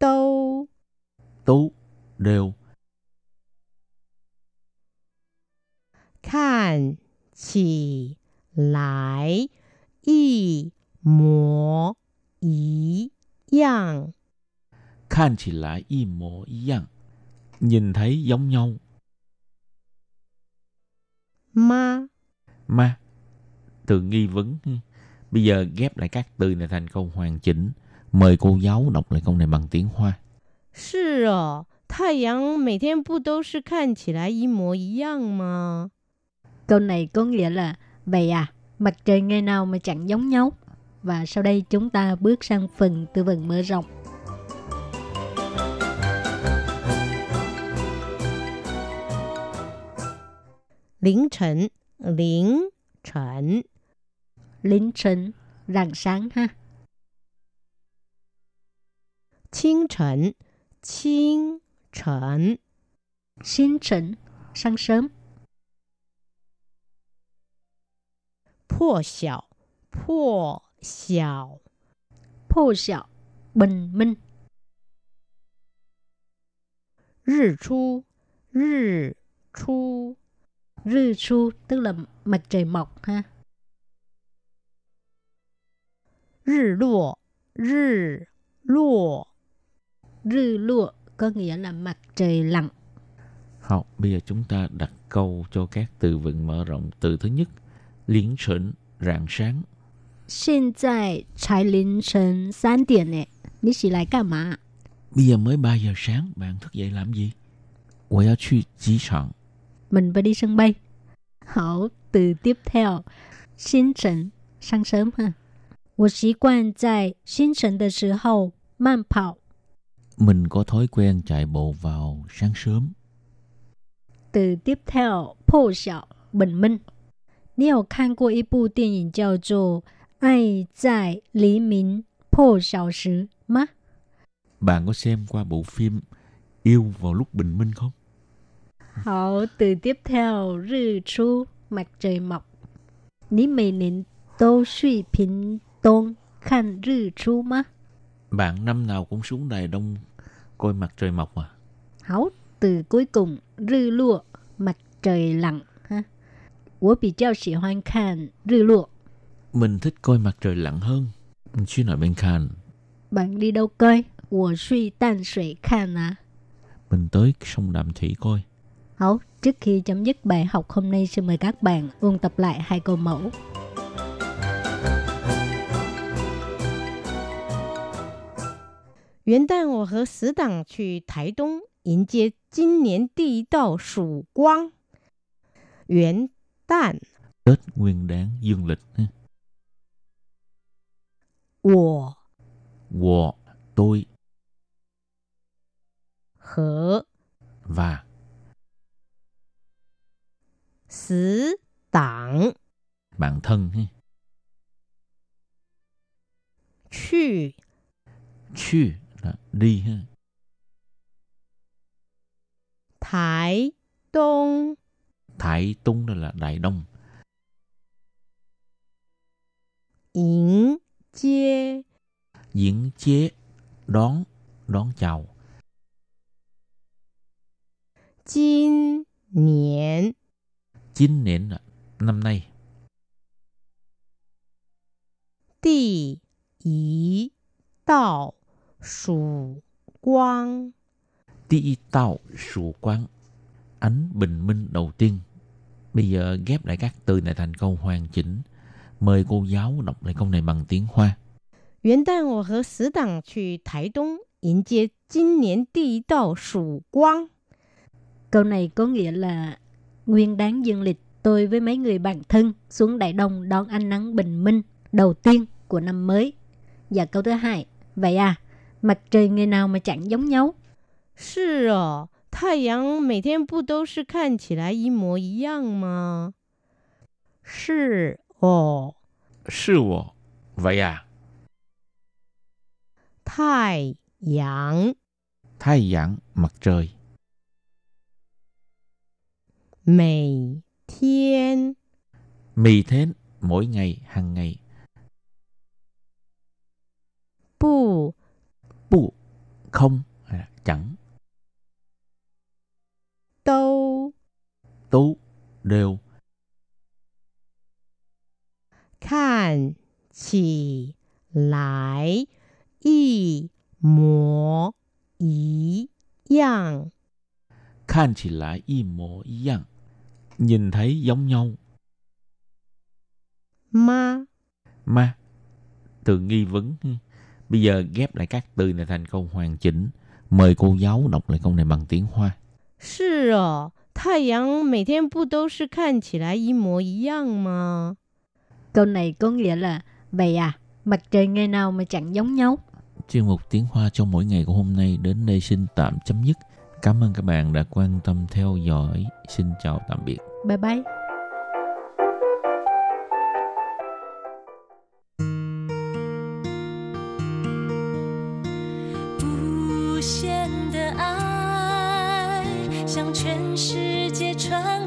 Đâu Tú, đều. Khan chỉ 来一模一样 Khan chỉ lại y mô y yang. Nhìn thấy giống nhau. 吗？ Ma, từ nghi vấn. Bây giờ ghép lại các từ này thành câu hoàn chỉnh. Mời cô giáo đọc lại câu này bằng tiếng Hoa. 是哦，太阳每天不都是看起来一模一样吗？ Câu này có nghĩa là Vậy à, mặt trời ngày nào mà chẳng giống nhau. Và sau đây chúng ta bước sang phần tư vấn mở rộng. Lính trần, lính trần. Lính trần, rạng sáng ha. Chính trần, chính trần. Xin trần, sáng sớm. 破晓，破晓，破晓bình minh 日出，日出， rư chu tức là mặt trời mọc ha 日落，日落， rư lụa có nghĩa là mặt trời lặn Học, bây giờ chúng ta đặt câu cho các từ vựng mở rộng. Từ thứ nhất, liễn sỉnh, rạng sáng. 现在才凌晨三点呢，你起来干嘛？ Bây giờ mới 3 giờ sáng, bạn thức dậy làm gì? 我要去机场. Mình phải đi sân bay. Hảo, từ tiếp theo, xin晨, sáng sớm ha. 我习惯在清晨的时候慢跑。 Mình có thói quen chạy bộ vào sáng sớm. Từ tiếp theo, 破晓 bình minh. 你有看过一部电影叫做《爱在黎明破晓时》吗？ Bạn có xem qua bộ phim Yêu vào lúc bình minh không? Hảo, từ tiếp theo, rư chu, mặt trời mọc. 你每年都去屏东看日出吗？ Bạn năm nào cũng xuống Đài Đông coi mặt trời mọc à? Hảo, từ cuối cùng, rư lụa, mặt trời lặn. Ha. 我比较喜欢看日落。 Mình thích coi mặt trời lặn hơn. Chứ nói bên Khan, Bạn đi đâu coi? 我去淡水看啊。 mình tới sông Đạm Thủy coi. Hảo, trước khi chấm dứt bài học hôm nay, xin mời các bạn ôn tập lại hai câu mẫu. 元旦我和死党去台东迎接今年第一道曙光。元 旦， Tết nguyên đáng dương lịch. ha. 我 Wo, tôi 和 và 死党 bạn thân. ha. 去 Chu là đi. ha. 台东 Thái tung đó là Đại Đông. Yến chế Yến chế đón đón chào. Chín niên Chín niên là năm nay. Tỷ ý đạo sủ quang Tỷ ý sủ quang Ánh bình minh đầu tiên. Bây giờ ghép lại các từ này thành câu hoàn chỉnh. Mời cô giáo đọc lại câu này bằng tiếng Hoa. 元旦，我和死党去台东迎接今年第一道曙光。 Câu này có nghĩa là nguyên đáng dương lịch tôi với mấy người bạn thân xuống Đại Đông đón ánh nắng bình minh đầu tiên của năm mới. Và câu thứ hai, vậy à, mặt trời ngày nào mà chẳng giống nhau. 是哦， 太阳每天不都是看起来一模一样吗？是哦， Sư wo. Vậy à? 太阳 Thái giảng mặt trời. 每天 Mì thến mỗi ngày, hàng ngày. 不 Bu, không, hay là chẳng. Tô. Đều. Nhìn thấy giống nhau. Ma. Ma. Từ nghi vấn. Bây giờ ghép lại các từ này thành câu hoàn chỉnh. Mời cô giáo đọc lại câu này bằng tiếng Hoa. 是哦，太阳每天不都是看起来一模一样吗？ Câu này có nghĩa là vậy à, mặt trời ngày nào mà chẳng giống nhau. Chuyên mục tiếng Hoa trong mỗi ngày của hôm nay đến đây xin tạm chấm dứt. Cảm ơn các bạn đã quan tâm theo dõi. Xin chào tạm biệt. Bye bye. 全世界传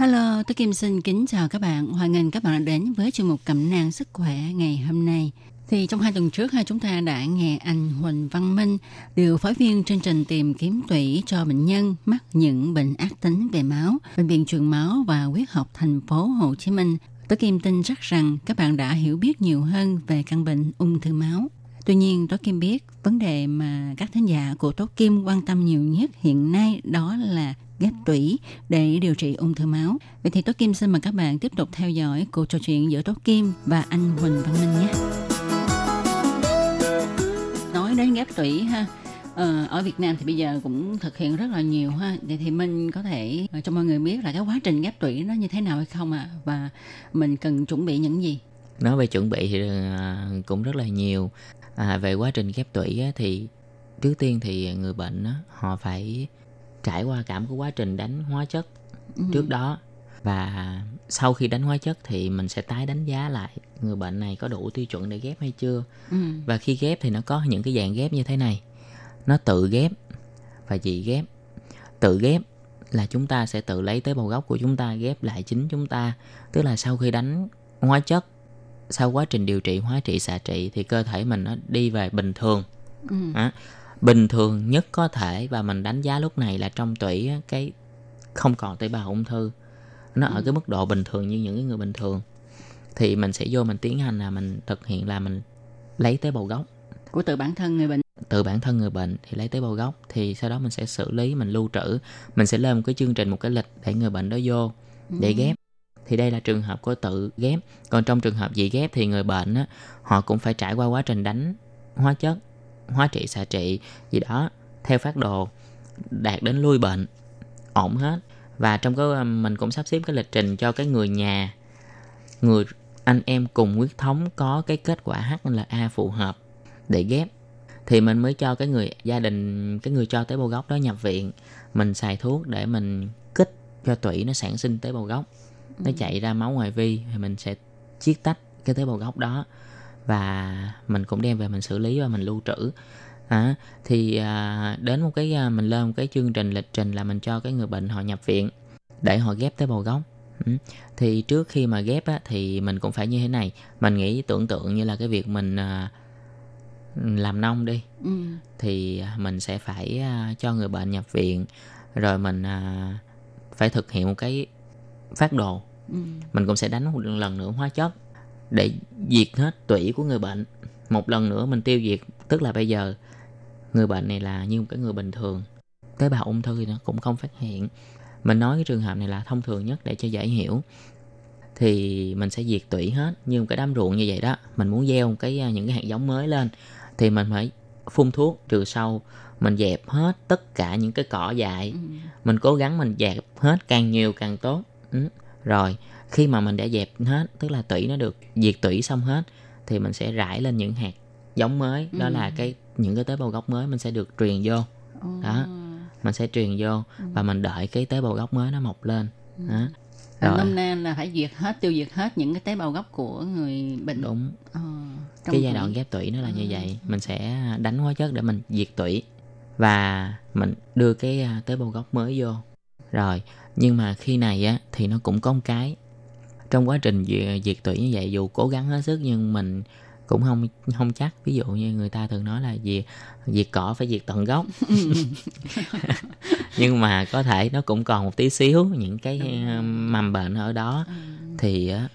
Hello, tôi Kim xin kính chào các bạn. Hoan nghênh các bạn đã đến với chương mục cẩm nang sức khỏe ngày hôm nay. Thì trong hai tuần trước, hai chúng ta đã nghe anh Huỳnh Văn Minh, điều phối viên chương trình tìm kiếm tủy cho bệnh nhân mắc những bệnh ác tính về máu, Bệnh viện truyền máu và huyết học thành phố Hồ Chí Minh. Tôi Kim tin chắc rằng các bạn đã hiểu biết nhiều hơn về căn bệnh ung thư máu. Tuy nhiên, Tố Kim biết vấn đề mà các thính giả của Tố Kim quan tâm nhiều nhất hiện nay đó là ghép tủy để điều trị ung thư máu. Vậy thì Tố Kim xin mời các bạn tiếp tục theo dõi cuộc trò chuyện giữa Tố Kim và anh Huỳnh Văn Minh nhé. Nói đến ghép tủy ha, Ờ, ở Việt Nam thì bây giờ cũng thực hiện rất là nhiều ha. Vậy thì mình có thể ờ, cho mọi người biết là cái quá trình ghép tủy nó như thế nào hay không ạ? À? Và mình cần chuẩn bị những gì? nói về chuẩn bị thì ờ, cũng rất là nhiều à, về quá trình ghép tủy á, thì trước tiên thì người bệnh á, họ phải trải qua cả một cái quá trình đánh hóa chất Ừ. trước đó và sau khi đánh hóa chất thì mình sẽ tái đánh giá lại người bệnh này có đủ tiêu chuẩn để ghép hay chưa Ừ. và khi ghép thì nó có những cái dạng ghép như thế này nó tự ghép và dị ghép tự ghép là chúng ta sẽ tự lấy tế bào gốc của chúng ta ghép lại chính chúng ta tức là sau khi đánh hóa chất sau quá trình điều trị hóa trị xạ trị thì cơ thể mình nó đi về bình thường Ừ. Đó. Bình thường nhất có thể và mình đánh giá lúc này là trong tủy cái không còn tế bào ung thư. Nó ở cái mức độ bình thường như những người bình thường. Thì mình sẽ vô mình tiến hành là mình thực hiện là mình lấy tế bào gốc. Của tự bản thân người bệnh. từ bản thân người bệnh thì lấy tế bào gốc thì sau đó mình sẽ xử lý mình lưu trữ. Mình sẽ lên một cái chương trình một cái lịch để người bệnh đó vô để Ừ. ghép. Thì đây là trường hợp của tự ghép. Còn trong trường hợp dị ghép thì người bệnh á, họ cũng phải trải qua quá trình đánh hóa chất hóa trị xạ trị gì đó theo phát đồ đạt đến lui bệnh ổn hết. Và trong cái um, mình cũng sắp xếp cái lịch trình cho cái người nhà người anh em cùng huyết thống có cái kết quả HLA phù hợp để ghép. Thì mình mới cho cái người gia đình cái người cho tế bào gốc đó nhập viện. Mình xài thuốc để mình kích cho tủy nó sản sinh tế bào gốc. Nó chạy ra máu ngoài vi thì mình sẽ chiết tách cái tế bào gốc đó và mình cũng đem về mình xử lý và mình lưu trữ à, thì à, đến một cái à, mình lên một cái chương trình lịch trình là mình cho cái người bệnh họ nhập viện để họ ghép tế bào gốc Ừ. thì trước khi mà ghép á, thì mình cũng phải như thế này mình nghĩ tưởng tượng như là cái việc mình à, làm nông đi Ừ. thì mình sẽ phải à, cho người bệnh nhập viện rồi mình à, phải thực hiện một cái phát đồ Ừ. mình cũng sẽ đánh một lần nữa hóa chất để diệt hết tủy của người bệnh. Một lần nữa mình tiêu diệt tức là bây giờ người bệnh này là như một cái người bình thường. Tế bào ung thư thì nó cũng không phát hiện. Mình nói cái trường hợp này là thông thường nhất để cho dễ hiểu. Thì mình sẽ diệt tủy hết như một cái đám ruộng như vậy đó. Mình muốn gieo một cái à, những cái hạt giống mới lên. Thì mình phải phun thuốc trừ sâu. Mình dẹp hết tất cả những cái cỏ dại. Mình cố gắng mình dẹp hết càng nhiều càng tốt. Ừ. rồi khi mà mình đã dẹp hết tức là tủy nó được diệt tủy xong hết thì mình sẽ rải lên những hạt giống mới. Đó Ừ. là cái những cái tế bào gốc mới mình sẽ được truyền vô. Đó mình sẽ truyền vô và mình đợi cái tế bào gốc mới nó mọc lên. Đó. Rồi. Nôm na là phải diệt hết, tiêu diệt hết những cái tế bào gốc của người bệnh. đúng. Ờ, cái giai đoạn ghép tủy nó là như vậy. Mình sẽ đánh hóa chất để mình diệt tủy và mình đưa cái à, tế bào gốc mới vô. Rồi nhưng mà khi này á thì nó cũng có một cái trong quá trình diệt, tủy như vậy dù cố gắng hết sức nhưng mình cũng không không chắc. Ví dụ như người ta thường nói là diệt diệt cỏ phải diệt tận gốc. Nhưng mà có thể nó cũng còn một tí xíu những cái à, mầm bệnh ở đó. Thì á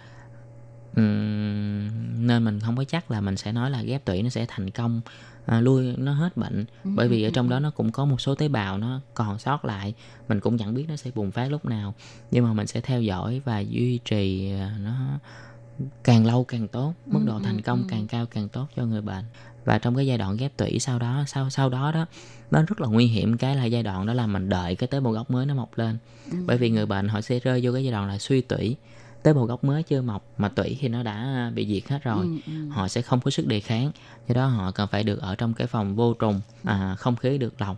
ừm, nên mình không có chắc là mình sẽ nói là ghép tủy nó sẽ thành công à, lui nó hết bệnh. Ừ, bởi vì ừ, ở trong ừ. đó nó cũng có một số tế bào nó còn sót lại. Mình cũng chẳng biết nó sẽ bùng phát lúc nào. Nhưng mà mình sẽ theo dõi và duy trì à, nó càng lâu càng tốt. Mức độ thành công càng cao càng tốt cho người bệnh. Và trong cái giai đoạn ghép tủy sau đó sau sau đó đó nó rất là nguy hiểm. Cái là giai đoạn đó là mình đợi cái tế bào gốc mới nó mọc lên. Ừ. bởi vì người bệnh họ sẽ rơi vô cái giai đoạn là suy tủy tế bào gốc mới chưa mọc mà tủy thì nó đã bị diệt hết rồi Ừ, ừ. họ sẽ không có sức đề kháng do đó họ cần phải được ở trong cái phòng vô trùng à, không khí được lọc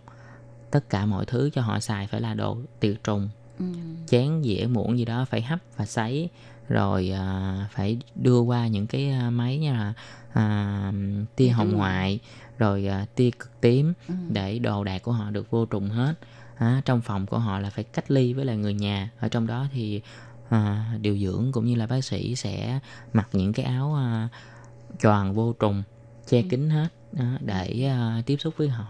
tất cả mọi thứ cho họ xài phải là đồ tiệt trùng Ừ. chén dĩa muỗng gì đó phải hấp và sấy rồi à, phải đưa qua những cái à, máy như là à, tia hồng ngoại rồi à, tia cực tím Ừ. để đồ đạc của họ được vô trùng hết à, trong phòng của họ là phải cách ly với lại người nhà ở trong đó thì à, điều dưỡng cũng như là bác sĩ sẽ mặc những cái áo à, choàng vô trùng che kín hết đó, để à, tiếp xúc với họ.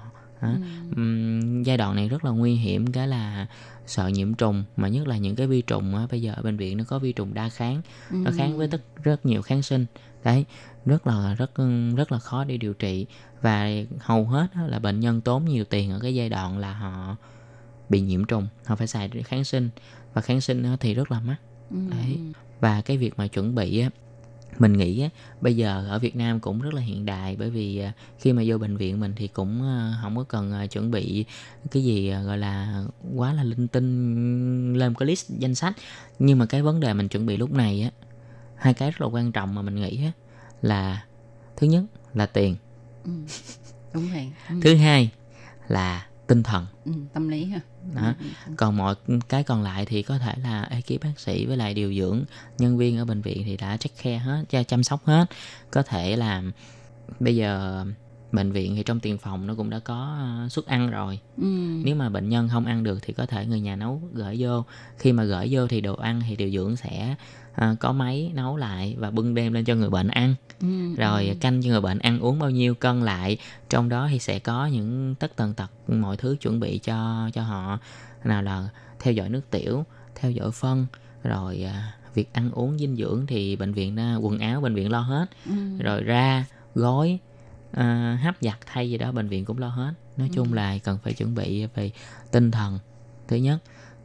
Ừm, giai đoạn này rất là nguy hiểm cái là sợ nhiễm trùng mà nhất là những cái vi trùng á, bây giờ ở bệnh viện nó có vi trùng đa kháng nó kháng với tất rất nhiều kháng sinh đấy rất là rất rất là khó để điều trị. Và hầu hết á, là bệnh nhân tốn nhiều tiền ở cái giai đoạn là họ bị nhiễm trùng họ phải xài kháng sinh và kháng sinh thì rất là mắc Ừ. đấy và cái việc mà chuẩn bị á mình nghĩ á, bây giờ ở Việt Nam cũng rất là hiện đại bởi vì à, khi mà vô bệnh viện mình thì cũng à, không có cần à, chuẩn bị cái gì à, gọi là quá là linh tinh lên cái list danh sách nhưng mà cái vấn đề mình chuẩn bị lúc này á hai cái rất là quan trọng mà mình nghĩ á là thứ nhất là tiền Ừ. đúng vậy ừ. thứ hai là tinh thần. Ừ, tâm lý ha. Đó. Còn mọi cái còn lại thì có thể là ekip bác sĩ với lại điều dưỡng nhân viên ở bệnh viện thì đã check care hết cho chăm sóc hết. Có thể là bây giờ bệnh viện thì trong tiền phòng nó cũng đã có ờ, suất ăn rồi. Ừ. nếu mà bệnh nhân không ăn được thì có thể người nhà nấu gửi vô. Khi mà gửi vô thì đồ ăn thì điều dưỡng sẽ ờ, có máy nấu lại và bưng đem lên cho người bệnh ăn. Ừ. rồi canh cho người bệnh ăn uống bao nhiêu cân lại trong đó thì sẽ có những tất tần tật mọi thứ chuẩn bị cho cho họ. Nào là theo dõi nước tiểu theo dõi phân rồi à, việc ăn uống dinh dưỡng thì bệnh viện à, quần áo bệnh viện lo hết. Ừ. rồi ra gói à, hấp giặt thay gì đó bệnh viện cũng lo hết. Nói chung là cần phải chuẩn bị về tinh thần. Thứ nhất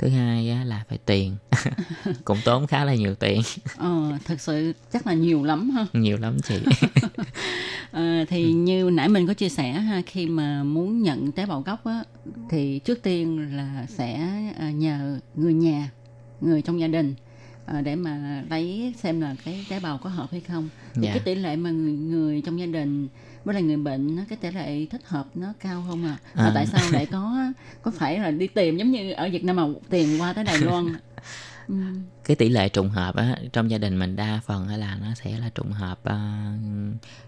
thứ hai á, là phải tiền. Cũng tốn khá là nhiều tiền. Ờ, thật sự chắc là nhiều lắm ha. Nhiều lắm chị. Ờ, thì như nãy mình có chia sẻ ha khi mà muốn nhận tế bào gốc á thì trước tiên là sẽ à, nhờ người nhà người trong gia đình à, để mà lấy xem là cái tế bào có hợp hay không. Thì Dạ. cái tỷ lệ mà người người trong gia đình với lại người bệnh cái tỷ lệ thích hợp nó cao không à, và À. tại sao lại có có phải là đi tìm giống như ở Việt Nam mà tìm qua tới Đài Loan ừ. cái tỷ lệ trùng hợp á trong gia đình mình đa phần là nó sẽ là trùng hợp à,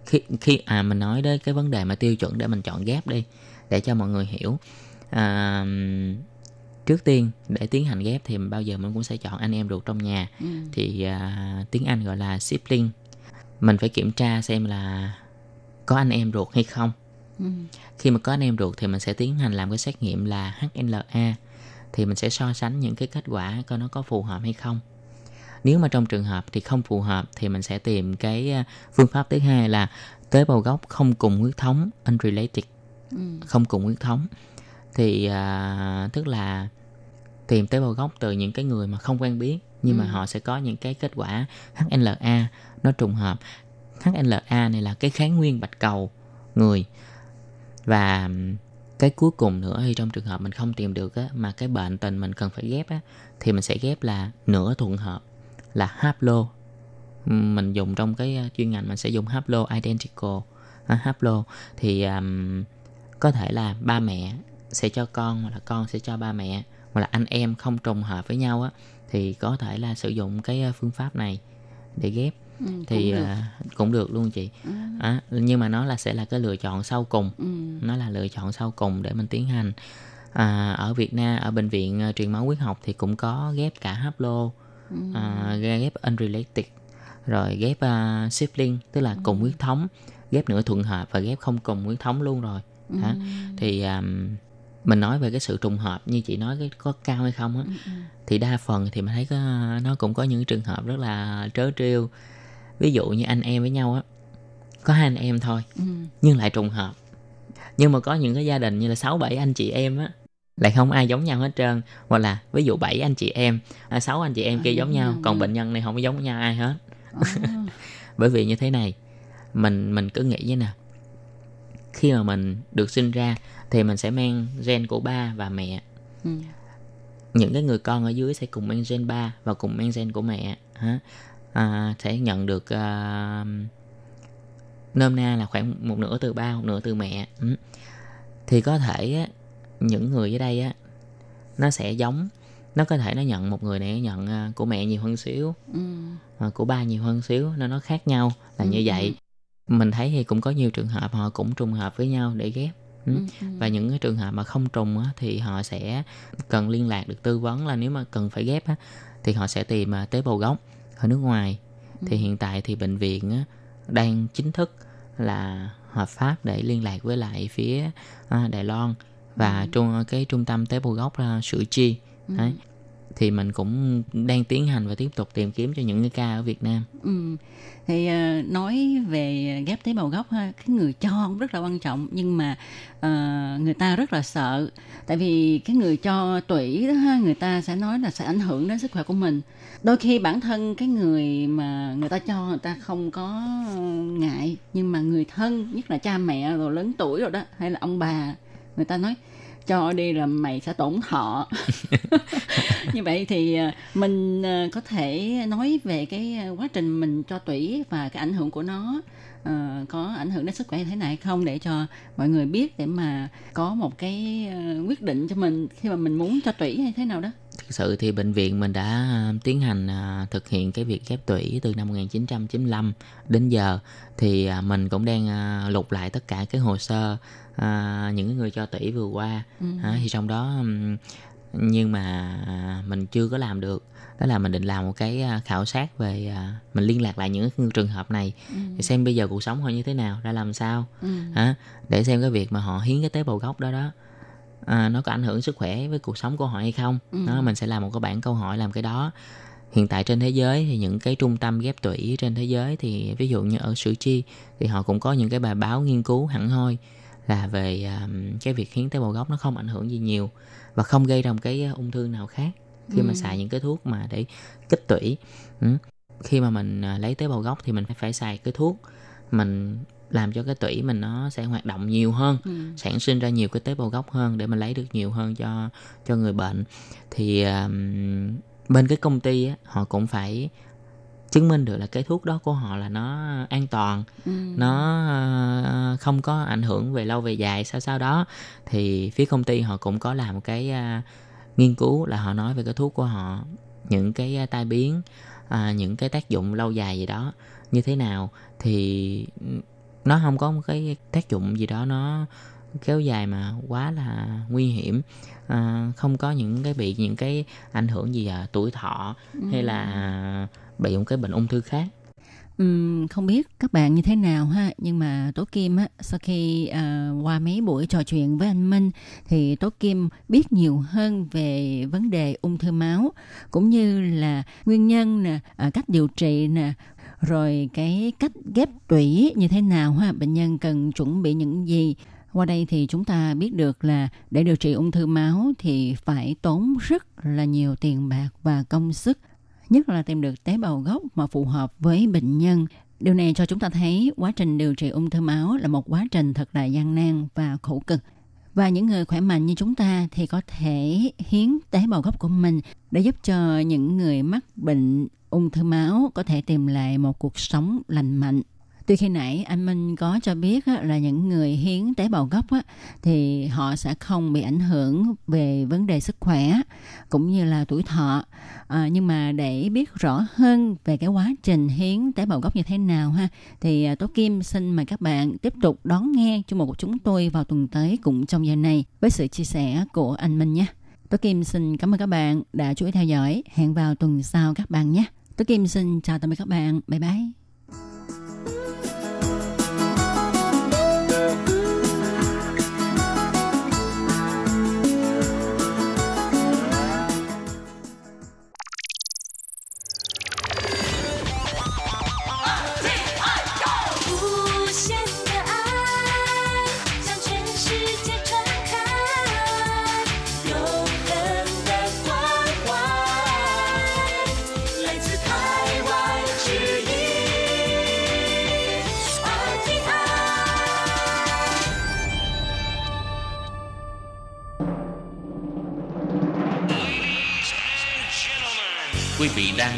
khi khi à mình nói đến cái vấn đề mà tiêu chuẩn để mình chọn ghép đi để cho mọi người hiểu à, trước tiên để tiến hành ghép thì bao giờ mình cũng sẽ chọn anh em ruột trong nhà Ừ. thì à, tiếng Anh gọi là sibling mình phải kiểm tra xem là có anh em ruột hay không Ừ. khi mà có anh em ruột thì mình sẽ tiến hành làm cái xét nghiệm là HLA thì mình sẽ so sánh những cái kết quả coi nó có phù hợp hay không nếu mà trong trường hợp thì không phù hợp thì mình sẽ tìm cái à, phương pháp thứ hai là tế bào gốc không cùng huyết thống unrelated Ừ. không cùng huyết thống thì à, tức là tìm tế bào gốc từ những cái người mà không quen biết nhưng mà Ừ. họ sẽ có những cái kết quả HLA nó trùng hợp HLA này là cái kháng nguyên bạch cầu người. Và cái cuối cùng nữa thì trong trường hợp mình không tìm được á, mà cái bệnh tình mình cần phải ghép á, thì mình sẽ ghép là nửa thuận hợp là haplo mình dùng trong cái à, chuyên ngành mình sẽ dùng haplo identical. À, haplo thì um, có thể là ba mẹ sẽ cho con hoặc là con sẽ cho ba mẹ hoặc là anh em không trùng hợp với nhau á thì có thể là sử dụng cái à, phương pháp này để ghép. Ừ, thì cũng được. à, cũng được luôn chị. À, nhưng mà nó là sẽ là cái lựa chọn sau cùng. Ừ. nó là lựa chọn sau cùng để mình tiến hành. À, ở Việt Nam ở bệnh viện à, truyền máu huyết học thì cũng có ghép cả haplo à, ghép unrelated rồi ghép uh, sibling tức là cùng huyết thống ghép nửa thuận hợp và ghép không cùng huyết thống luôn rồi. Đó. thì um, mình nói về cái sự trùng hợp như chị nói cái có cao hay không á thì đa phần thì mình thấy có, nó cũng có những trường hợp rất là trớ trêu ví dụ như anh em với nhau á có hai anh em thôi Ừ. nhưng lại trùng hợp. Nhưng mà có những cái gia đình như là sáu bảy anh chị em á lại không ai giống nhau hết trơn. Hoặc là ví dụ bảy anh chị em à, sáu anh chị em kia giống nhau còn bệnh nhân này không giống nhau ai hết. Bởi vì như thế này mình mình cứ nghĩ như nè khi mà mình được sinh ra thì mình sẽ mang gen của ba và mẹ. Ừ. những cái người con ở dưới sẽ cùng mang gen ba và cùng mang gen của mẹ ha à, sẽ nhận được à, nôm na là khoảng một nửa từ ba một nửa từ mẹ ừ. thì có thể á, những người ở đây á nó sẽ giống nó có thể nó nhận một người này nó nhận à, của mẹ nhiều hơn xíu Ừ. à, của ba nhiều hơn xíu nên nó khác nhau là như Ừ, vậy mình thấy thì cũng có nhiều trường hợp họ cũng trùng hợp với nhau để ghép ừ. Ừ, ừ. và những cái trường hợp mà không trùng á, thì họ sẽ cần liên lạc được tư vấn là nếu mà cần phải ghép á, thì họ sẽ tìm à, tế bào gốc ở nước ngoài. Thì hiện tại thì bệnh viện á, đang chính thức là hợp pháp để liên lạc với lại phía à, Đài Loan và trung cái trung tâm tế bào gốc là Sữa Chi. Đấy thì mình cũng đang tiến hành và tiếp tục tìm kiếm cho những cái ca ở Việt Nam Ừ. Thì uh, nói về ghép tế bào gốc ha, cái người cho cũng rất là quan trọng nhưng mà uh, người ta rất là sợ tại vì cái người cho tủy đó ha, người ta sẽ nói là sẽ ảnh hưởng đến sức khỏe của mình. Đôi khi bản thân cái người mà người ta cho người ta không có ngại nhưng mà người thân nhất là cha mẹ rồi lớn tuổi rồi đó hay là ông bà người ta nói cho đi là mày sẽ tổn thọ. Như vậy thì à, mình à, có thể nói về cái à, quá trình mình cho tủy và cái ảnh hưởng của nó uh, có ảnh hưởng đến sức khỏe như thế này không để cho mọi người biết để mà có một cái quyết định cho mình khi mà mình muốn cho tủy hay thế nào đó. Thực sự thì bệnh viện mình đã tiến hành thực hiện cái việc ghép tủy từ năm 1995 đến giờ. Thì mình cũng đang lục lại tất cả cái hồ sơ à, những cái người cho tủy vừa qua. Ừ. à, thì trong đó nhưng mà à, mình chưa có làm được. Đó là mình định làm một cái à, khảo sát về à, mình liên lạc lại những trường hợp này. Để xem bây giờ cuộc sống họ như thế nào ra làm sao. Ừ. hả? Để xem cái việc mà họ hiến cái tế bào gốc đó đó à, nó có ảnh hưởng sức khỏe với cuộc sống của họ hay không. Ừ. đó mình sẽ làm một cái bảng câu hỏi làm cái đó. Hiện tại trên thế giới thì những cái trung tâm ghép tủy trên thế giới thì ví dụ như ở Sử Chi thì họ cũng có những cái bài báo nghiên cứu hẳn hoi là về à, cái việc hiến tế bào gốc nó không ảnh hưởng gì nhiều và không gây ra một cái ung thư nào khác khi mà Ừ. xài những cái thuốc mà để kích tủy ừ. khi mà mình à, lấy tế bào gốc thì mình phải phải xài cái thuốc mình làm cho cái tủy mình nó sẽ hoạt động nhiều hơn Ừ. sản sinh ra nhiều cái tế bào gốc hơn để mình lấy được nhiều hơn cho cho người bệnh thì um, bên cái công ty á, họ cũng phải chứng minh được là cái thuốc đó của họ là nó an toàn Ừ. nó ờ, không có ảnh hưởng về lâu về dài sao sao đó. Thì phía công ty họ cũng có làm cái à, nghiên cứu là họ nói về cái thuốc của họ những cái à, tai biến à, những cái tác dụng lâu dài gì đó như thế nào. Thì nó không có một cái tác dụng gì đó nó kéo dài mà quá là nguy hiểm. À, không có những cái bị những cái ảnh hưởng gì à, tuổi thọ hay là bị một cái bệnh ung thư khác? Ừm, không biết các bạn như thế nào ha. Nhưng mà Tố Kim á sau khi à, qua mấy buổi trò chuyện với anh Minh thì Tố Kim biết nhiều hơn về vấn đề ung thư máu cũng như là nguyên nhân nè à, cách điều trị nè rồi cái cách ghép tủy như thế nào ha. Bệnh nhân cần chuẩn bị những gì? Qua đây thì chúng ta biết được là để điều trị ung thư máu thì phải tốn rất là nhiều tiền bạc và công sức nhất là tìm được tế bào gốc mà phù hợp với bệnh nhân. Điều này cho chúng ta thấy quá trình điều trị ung thư máu là một quá trình thật là gian nan và khổ cực. Và những người khỏe mạnh như chúng ta thì có thể hiến tế bào gốc của mình để giúp cho những người mắc bệnh ung thư máu có thể tìm lại một cuộc sống lành mạnh. Tuy khi nãy anh Minh có cho biết là những người hiến tế bào gốc thì họ sẽ không bị ảnh hưởng về vấn đề sức khỏe cũng như là tuổi thọ. À, nhưng mà để biết rõ hơn về cái quá trình hiến tế bào gốc như thế nào ha thì à, Tố Kim xin mời các bạn tiếp tục đón nghe chương mục của chúng tôi vào tuần tới cũng trong giờ này với sự chia sẻ của anh Minh nhé. Tố Kim xin cảm ơn các bạn đã chú ý theo dõi. Hẹn vào tuần sau các bạn nhé. Tố Kim xin chào tạm biệt các bạn. Bye bye.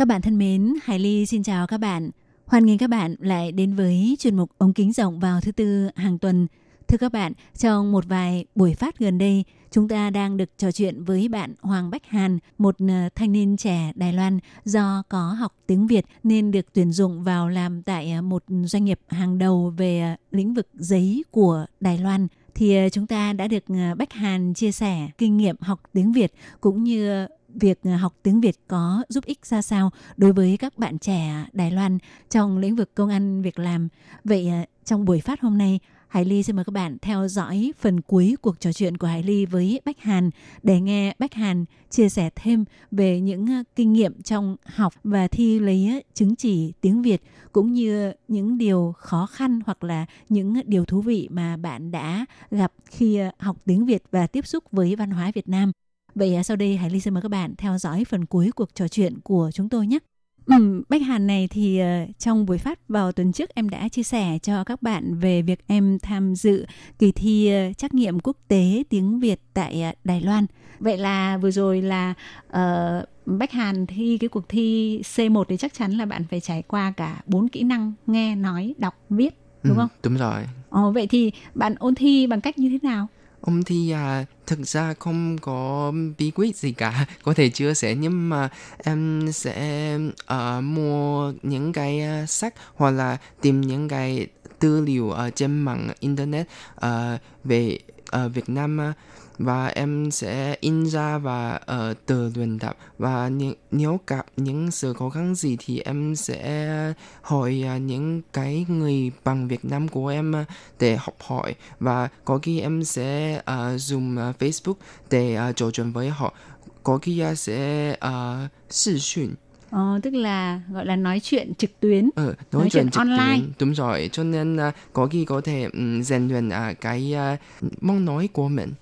Các bạn thân mến, Hải Ly xin chào các bạn. Hoan nghênh các bạn lại đến với chuyên mục ống kính rộng vào thứ tư hàng tuần. Thưa các bạn, trong một vài buổi phát gần đây, chúng ta đang được trò chuyện với bạn Hoàng Bách Hàn, một ờ, thanh niên trẻ Đài Loan do có học tiếng Việt nên được tuyển dụng vào làm tại ờ, một doanh nghiệp hàng đầu về ờ, lĩnh vực giấy của Đài Loan thì chúng ta đã được Bách Hàn chia sẻ kinh nghiệm học tiếng Việt cũng như việc à, học tiếng Việt có giúp ích ra sao đối với các bạn trẻ Đài Loan trong lĩnh vực công ăn việc làm. Vậy à, trong buổi phát hôm nay, Hải Ly xin mời các bạn theo dõi phần cuối cuộc trò chuyện của Hải Ly với Bách Hàn để nghe Bách Hàn chia sẻ thêm về những à, kinh nghiệm trong học và thi lấy chứng chỉ tiếng Việt cũng như những điều khó khăn hoặc là những điều thú vị mà bạn đã gặp khi học tiếng Việt và tiếp xúc với văn hóa Việt Nam. Vậy ờ, sau đây Hải Ly xin mời các bạn theo dõi phần cuối cuộc trò chuyện của chúng tôi nhé. Ừ, Bách Hàn này thì uh, trong buổi phát vào tuần trước em đã chia sẻ cho các bạn về việc em tham dự kỳ thi uh, trắc nghiệm quốc tế tiếng Việt tại uh, Đài Loan. Vậy là vừa rồi là uh, Bách Hàn thi cái cuộc thi C1 thì chắc chắn là bạn phải trải qua cả bốn kỹ năng nghe, nói, đọc, viết đúng ừ, không? Đúng rồi. Ồ, vậy thì bạn ôn thi bằng cách như thế nào? Ông thì à, thực ra không có bí quyết gì cả. Có thể chia sẻ nhưng mà em sẽ uh, mua những cái uh, sách hoặc là tìm những cái tư liệu ở trên mạng internet uh, về uh, Việt Nam uh, và em sẽ in ra và uh, tự luyện tập và những, nếu gặp những sự khó khăn gì thì em sẽ hỏi uh, những cái người bằng Việt Nam của em uh, để học hỏi. Và có khi em sẽ uh, dùng uh, Facebook để uh, trò chuyện với họ. Có khi uh, sẽ uh, sử dụng Ờ, tức là gọi là nói chuyện trực tuyến, ừ, nói, nói chuyện, chuyện trực online. Tuyến, đúng rồi, cho nên uh, có khi có thể um, rèn luyện uh, cái uh, mong nói của mình.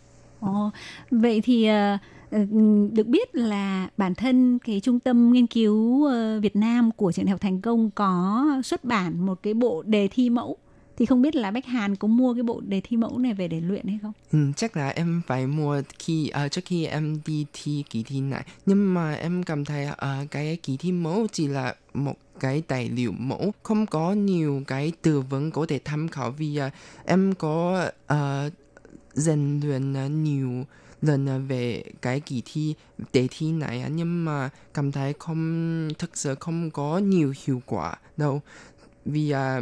Ồ, vậy thì ờ, ờ, được biết là bản thân cái trung tâm nghiên cứu ờ, Việt Nam của trường đại học Thành Công có xuất bản một cái bộ đề thi mẫu thì không biết là Bách Hàn có mua cái bộ đề thi mẫu này về để luyện hay không? Ừ, chắc là em phải mua khi uh, trước khi em đi thi kỳ thi này nhưng mà em cảm thấy uh, cái kỳ thi mẫu chỉ là một cái tài liệu mẫu không có nhiều cái từ vựng có thể tham khảo vì uh, em có uh, rèn luyện ờ, nhiều lần ờ, về cái kỳ thi đề thi này nhưng mà cảm thấy không thực sự không có nhiều hiệu quả đâu. Vì à,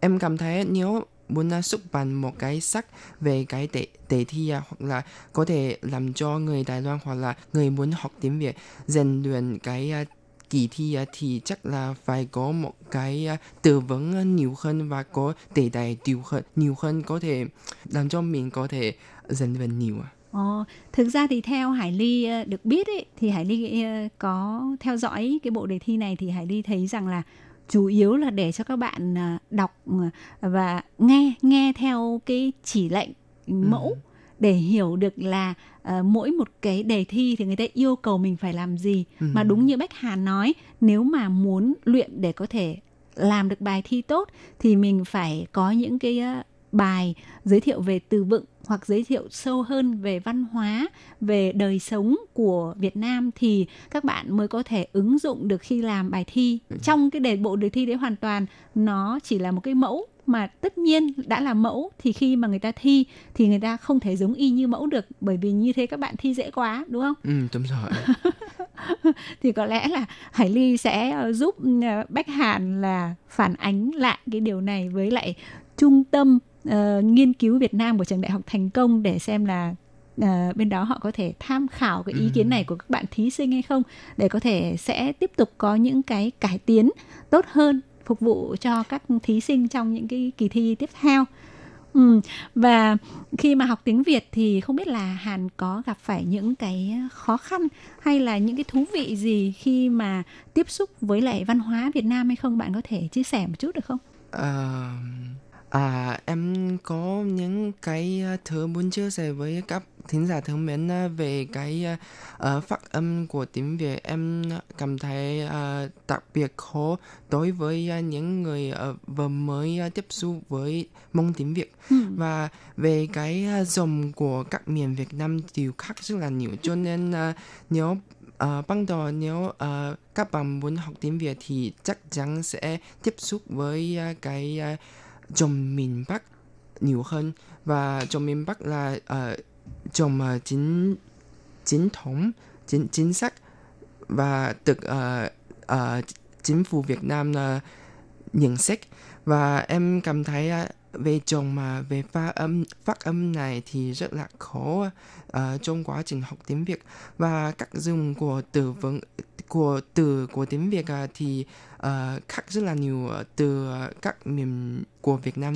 em cảm thấy nếu muốn xuất bản một cái sách về cái đề, đề thi à, hoặc là có thể làm cho người Đài Loan hoặc là người muốn học tiếng Việt rèn luyện cái kỳ thi uh, thì chắc là phải có một cái uh, tư vấn nhiều hơn và có đề tài nhiều hơn nhiều hơn có thể làm cho mình có thể rèn luyện nhiều à. Ồ, thực ra thì theo Hải Ly được biết ấy, thì Hải Ly có theo dõi cái bộ đề thi này thì Hải Ly thấy rằng là chủ yếu là để cho các bạn à, đọc à, và nghe nghe theo cái chỉ lệnh mẫu ừ. Để hiểu được là uh, mỗi một cái đề thi thì người ta yêu cầu mình phải làm gì ừ. mà đúng như Bách Hàn nói nếu mà muốn luyện để có thể làm được bài thi tốt thì mình phải có những cái uh, bài giới thiệu về từ vựng hoặc giới thiệu sâu hơn về văn hóa, về đời sống của Việt Nam thì các bạn mới có thể ứng dụng được khi làm bài thi. Ừ. Trong cái đề bộ đề thi đấy hoàn toàn nó chỉ là một cái mẫu mà tất nhiên đã là mẫu thì khi mà người ta thi thì người ta không thể giống y như mẫu được bởi vì như thế các bạn thi dễ quá đúng không? Ừ đúng rồi. thì có lẽ là Hải Ly sẽ ờ, giúp ờ, Bách Hàn là phản ánh lại cái điều này với lại trung tâm uh, nghiên cứu Việt Nam của trường đại học thành công để xem là uh, bên đó họ có thể tham khảo cái ý kiến này của các bạn thí sinh hay không để có thể sẽ tiếp tục có những cái cải tiến tốt hơn phục vụ cho các thí sinh trong những cái kỳ thi tiếp theo. Ừ. Và khi mà học tiếng Việt thì không biết là Hàn có gặp phải những cái khó khăn hay là những cái thú vị gì khi mà tiếp xúc với lại văn hóa Việt Nam hay không? Bạn có thể chia sẻ một chút được không? Uh, à em có những cái thứ muốn chia sẻ với các thính giả thân mến về cái ờ, ờ, phát âm của tiếng Việt. Em cảm thấy ờ, đặc biệt khó đối với ờ, những người ờ, vừa mới ờ, tiếp xúc với môn tiếng Việt. Ừ. và về cái ờ, dòng của các miền Việt Nam đều khác rất là nhiều. Cho nên ờ, nếu ờ, ban đầu nếu ờ, các bạn muốn học tiếng Việt thì chắc chắn sẽ tiếp xúc với ờ, cái ờ, trồng miền Bắc nhiều hơn. Và trồng miền Bắc là ờ, uh, dòng uh, ờ, chính chính thống chính chính xác. Và được uh, uh, chính phủ Việt Nam ờ, nhận xét. Và em cảm thấy uh, về chồng mà về phát âm phát âm này thì rất là khó uh, trong quá trình học tiếng Việt. Và các dùng của từ vựng của từ của tiếng Việt uh, thì uh, khác rất là nhiều từ các miền của Việt Nam.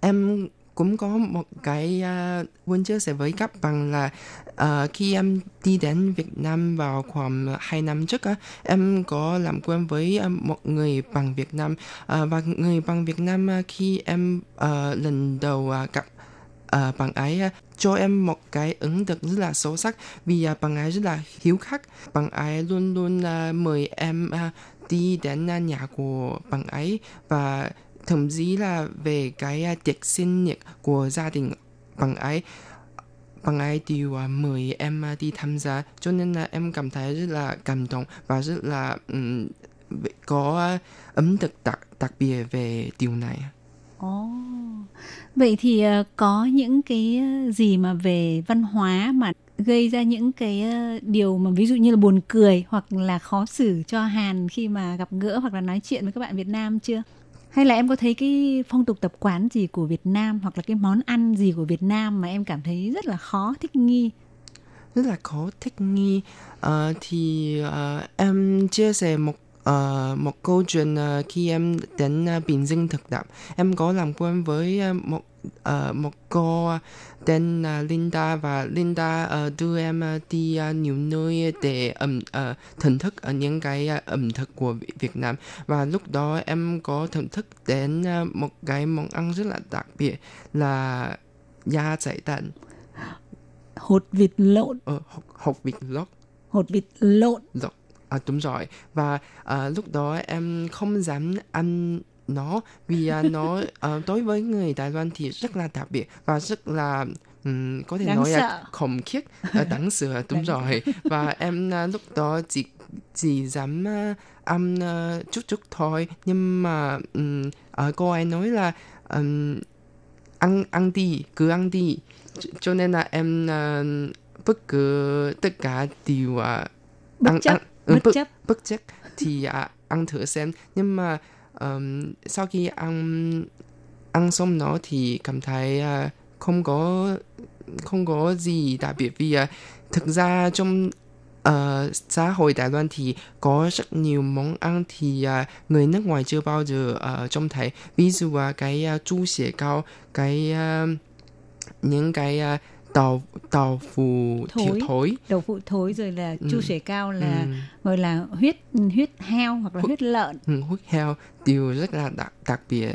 Em cũng có một cái uh, muốn chia sẻ với các bạn là uh, khi em đi đến Việt Nam vào khoảng 2 năm trước á, em có làm quen với uh, một người bằng Việt Nam. Uh, và người bằng Việt Nam uh, khi em uh, lần đầu uh, gặp à, bạn ấy à, cho em một cái ấn tượng rất là sâu sắc vì à, bạn ấy rất là hiếu khách. Bạn ấy luôn luôn à, mời em à, đi đến à, nhà của bạn ấy và thậm chí là về cái à, tiệc sinh nhật của gia đình bạn ấy. Bạn ấy đều mời em đi tham gia cho nên là em cảm thấy rất là cảm động và rất là um, có ấm ấn tượng đặc đặc biệt về điều này. Ồ. Vậy thì ờ, có những cái ờ, gì mà về văn hóa mà gây ra những cái ờ, điều mà ví dụ như là buồn cười hoặc là khó xử cho Hàn khi mà gặp gỡ hoặc là nói chuyện với các bạn Việt Nam chưa? Hay là em có thấy cái phong tục tập quán gì của Việt Nam hoặc là cái món ăn gì của Việt Nam mà em cảm thấy rất là khó thích nghi? rất là khó thích nghi Uh, thì uh, em chia sẻ một ờ, một câu chuyện ờ, khi em đến uh, Bình Dương thực tập em có làm quen với ờ, một ờ, một cô tên là Linda và Linda ờ, đưa em ờ, đi ờ, nhiều nơi để ẩm ờ, thưởng thức ở những cái ờ, ẩm thực của Việt- Nam. Và lúc đó em có thưởng thức đến ờ, một cái món ăn rất là đặc biệt là da chạy 蛋 Hột vịt lộn, ờ, hột, hột vịt lót hột vịt lộn. Rồi, à, đúng rồi. Và à, lúc đó em không dám ăn nó vì à, nó à, đối với người Đài Loan thì rất là đặc biệt và rất là ừm, có thể Đáng nói là sợ. khủng khiếp à, đáng sợ. Đúng rồi. Và em à, lúc đó chỉ chỉ dám à, ăn à, chút chút thôi. Nhưng mà um, cô ấy nói là ừm, ăn ăn đi cứ ăn đi. Cho- nên là em à, bất cứ tất cả đều à, Bất ăn, chấp, ăn, bất bất, chấp. bất chấp. Thì à, ăn thử xem. Nhưng mà ừm, sau khi ăn ăn xong nó thì cảm thấy à, không có không có gì đặc biệt vì à, thực ra trong ờ, xã hội Đài Loan thì có rất nhiều món ăn thì à, người nước ngoài chưa bao giờ uh, trông thấy. Ví dụ là cái uh, chú xie cao cái à, những cái à, tàu tàu phụ thiểu Thối. thối Đậu phụ thối rồi là Ừ. chu sể cao là Ừ. gọi là huyết huyết heo hoặc là huyết lợn. ừ, huyết heo đều rất là đặc, đặc biệt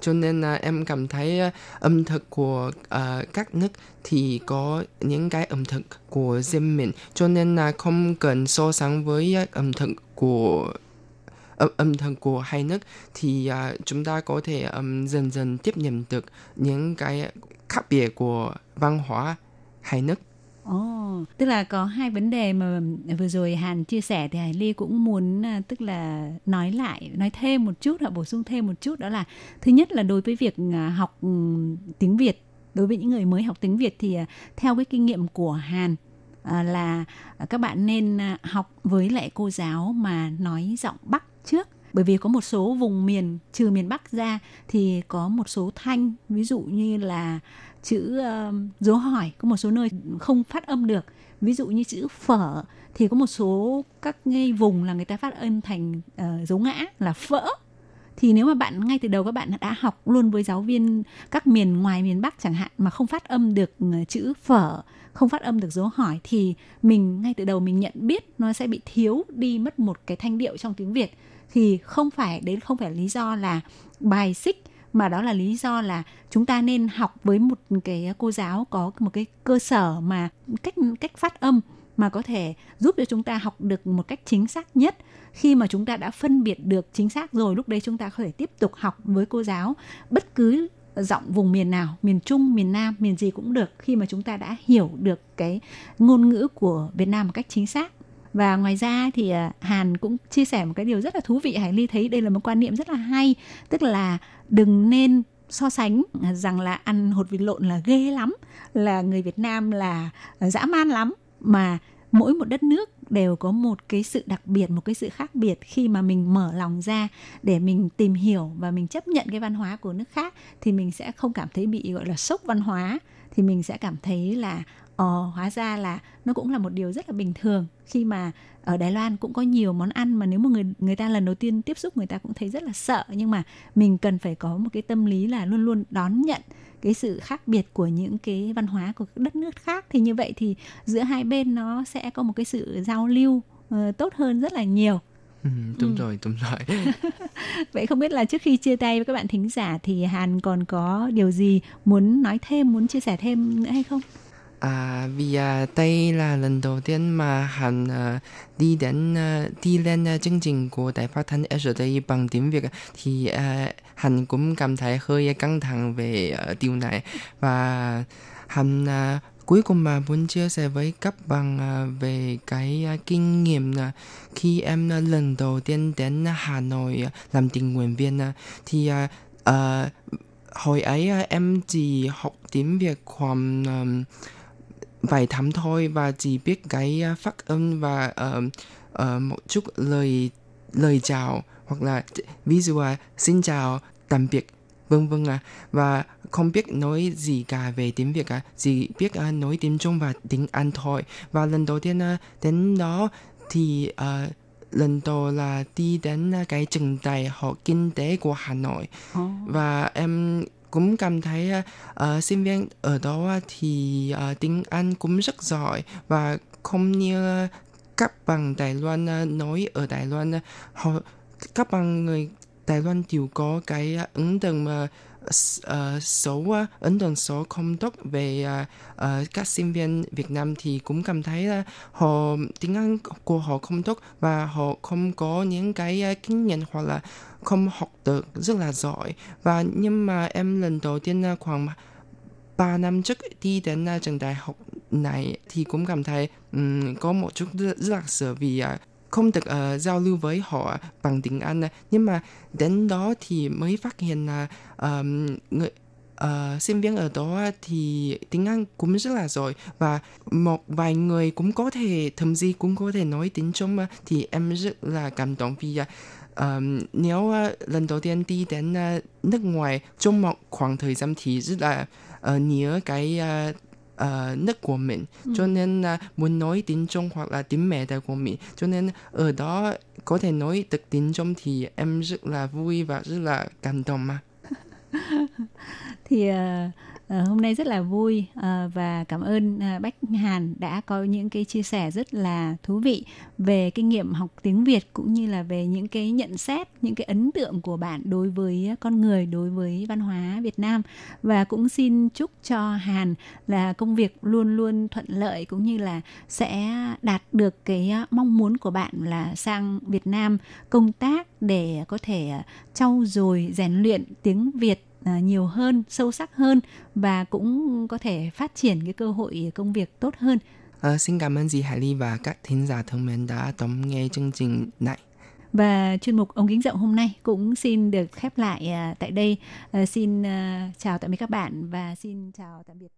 cho nên là em cảm thấy à, ẩm thực của à, các nước thì có những cái ẩm thực của riêng mình cho nên là không cần so sánh với à, ẩm thực của âm, âm thực của hai nước thì à, chúng ta có thể ừm, dần dần tiếp nhận được những cái khác biệt của văn hóa hai nước. Ồ, tức là có hai vấn đề mà vừa rồi Hàn chia sẻ thì Hải Ly cũng muốn à, tức là nói lại, nói thêm một chút hoặc bổ sung thêm một chút đó là thứ nhất là đối với việc à, học ừ, tiếng Việt đối với những người mới học tiếng Việt thì à, theo cái kinh nghiệm của Hàn là các bạn nên học với lại cô giáo mà nói giọng Bắc trước bởi vì có một số vùng miền trừ miền Bắc ra thì có một số thanh ví dụ như là chữ uh, dấu hỏi có một số nơi không phát âm được. Ví dụ như chữ phở thì có một số các ngay vùng là người ta phát âm thành uh, dấu ngã là phỡ thì nếu mà bạn ngay từ đầu các bạn đã học luôn với giáo viên các miền ngoài miền Bắc chẳng hạn mà không phát âm được ờ, chữ phở không phát âm được dấu hỏi thì mình ngay từ đầu mình nhận biết nó sẽ bị thiếu đi mất một cái thanh điệu trong tiếng Việt thì không phải đấy không phải lý do là bài xích, mà đó là lý do là chúng ta nên học với một cái cô giáo có một cái cơ sở mà cách cách phát âm mà có thể giúp cho chúng ta học được một cách chính xác nhất. Khi mà chúng ta đã phân biệt được chính xác rồi, lúc đấy chúng ta có thể tiếp tục học với cô giáo bất cứ giọng vùng miền nào, miền trung, miền nam, miền gì cũng được, khi mà chúng ta đã hiểu được cái ngôn ngữ của việt nam một cách chính xác và ngoài ra thì à, Hàn cũng chia sẻ một cái điều rất là thú vị, Hải Ly thấy đây là một quan niệm rất là hay. Tức là đừng nên so sánh à, rằng là ăn hột vịt lộn là ghê lắm, là người Việt Nam là dã man lắm, mà mỗi một đất nước đều có một cái sự đặc biệt, một cái sự khác biệt khi mà mình mở lòng ra để mình tìm hiểu và mình chấp nhận cái văn hóa của nước khác, thì mình sẽ không cảm thấy bị, gọi là, sốc văn hóa thì mình sẽ cảm thấy là ờ hóa ra là nó cũng là một điều rất là bình thường khi mà ở Đài Loan cũng có nhiều món ăn mà nếu mà người người ta lần đầu tiên tiếp xúc người ta cũng thấy rất là sợ. Nhưng mà mình cần phải có một cái tâm lý là luôn luôn đón nhận cái sự khác biệt của những cái văn hóa của các đất nước khác. Thì như vậy thì giữa hai bên nó sẽ có một cái sự giao lưu uh, tốt hơn rất là nhiều. Ừ, đúng ừ. rồi, đúng rồi. Vậy không biết là trước khi chia tay với các bạn thính giả thì Hàn còn có điều gì muốn nói thêm, muốn chia sẻ thêm nữa hay không? À, vì à, đây là lần đầu tiên mà Hàn à, đi đến à, đi lên à, chương trình của Đài Phát thanh RTI bằng tiếng Việt thì à, Hàn cũng cảm thấy hơi căng thẳng về à, điều này và Hàn à, cuối cùng mà muốn chia sẻ với các bạn à, về cái à, kinh nghiệm à, khi em lần đầu tiên đến Hà Nội làm tình nguyện viên thì uh, hồi ấy em chỉ học tiếng Việt khoảng um, vài tháng thôi và chỉ biết cái phát âm và uh, uh, một chút lời lời chào hoặc là ví dụ là xin chào tạm biệt vân vân à. Và không biết nói gì cả về tiếng Việt à chỉ biết uh, nói tiếng Trung và tiếng Anh thôi. Và lần đầu tiên uh, đến đó thì uh, lần đầu là đi đến cái trường đại học kinh tế của Hà Nội. Oh. và em cũng cảm thấy uh, sinh viên ở đó thì uh, tiếng Anh cũng rất giỏi và không như các bạn Đài Loan uh, nói ở Đài Loan uh, họ các bạn người Đài Loan đều có cái ấn tượng mà uh, số uh, ấn tượng số không tốt về uh, uh, các sinh viên Việt Nam thì cũng cảm thấy uh, họ tiếng Anh của họ không tốt và họ không có những cái uh, kinh nghiệm hoặc là không học được rất là giỏi。Và nhưng mà em lần đầu tiên uh, khoảng 3 năm trước đi đến uh, trường đại học này thì cũng cảm thấy um, có một chút rất, rất là sợ vì uh, không được uh, giao lưu với họ bằng tiếng Anh nhưng mà đến đó thì mới phát hiện là um, người uh, sinh viên ở đó thì tiếng Anh cũng rất là giỏi và một vài người cũng có thể thậm chí cũng có thể nói tiếng Trung thì em rất là cảm động vì uh, nếu uh, lần đầu tiên đi đến uh, nước ngoài trong một khoảng thời gian thì rất là uh, nhớ cái uh, uh, nước của mình cho nên uh, muốn nói tiếng Trung hoặc là tiếng mẹ đẻ của mình cho nên ở đó có thể nói được tiếng Trung thì em rất là vui và rất là cảm động mà thì uh, À, hôm nay rất là vui à, và cảm ơn à, Bách Hàn đã có những cái chia sẻ rất là thú vị về kinh nghiệm học tiếng Việt cũng như là về những cái nhận xét, những cái ấn tượng của bạn đối với con người, đối với văn hóa Việt Nam. Và cũng xin chúc cho Hàn là công việc luôn luôn thuận lợi cũng như là sẽ đạt được cái mong muốn của bạn là sang Việt Nam công tác để có thể trau dồi rèn luyện tiếng Việt nhiều hơn, sâu sắc hơn và cũng có thể phát triển cái cơ hội công việc tốt hơn. À, xin cảm ơn dì Hải Ly và các thính giả thân mến đã đón nghe chương trình này. Và chuyên mục ống kính rộng hôm nay cũng xin được khép lại uh, tại đây. Uh, xin uh, chào tạm biệt các bạn và xin chào tạm biệt.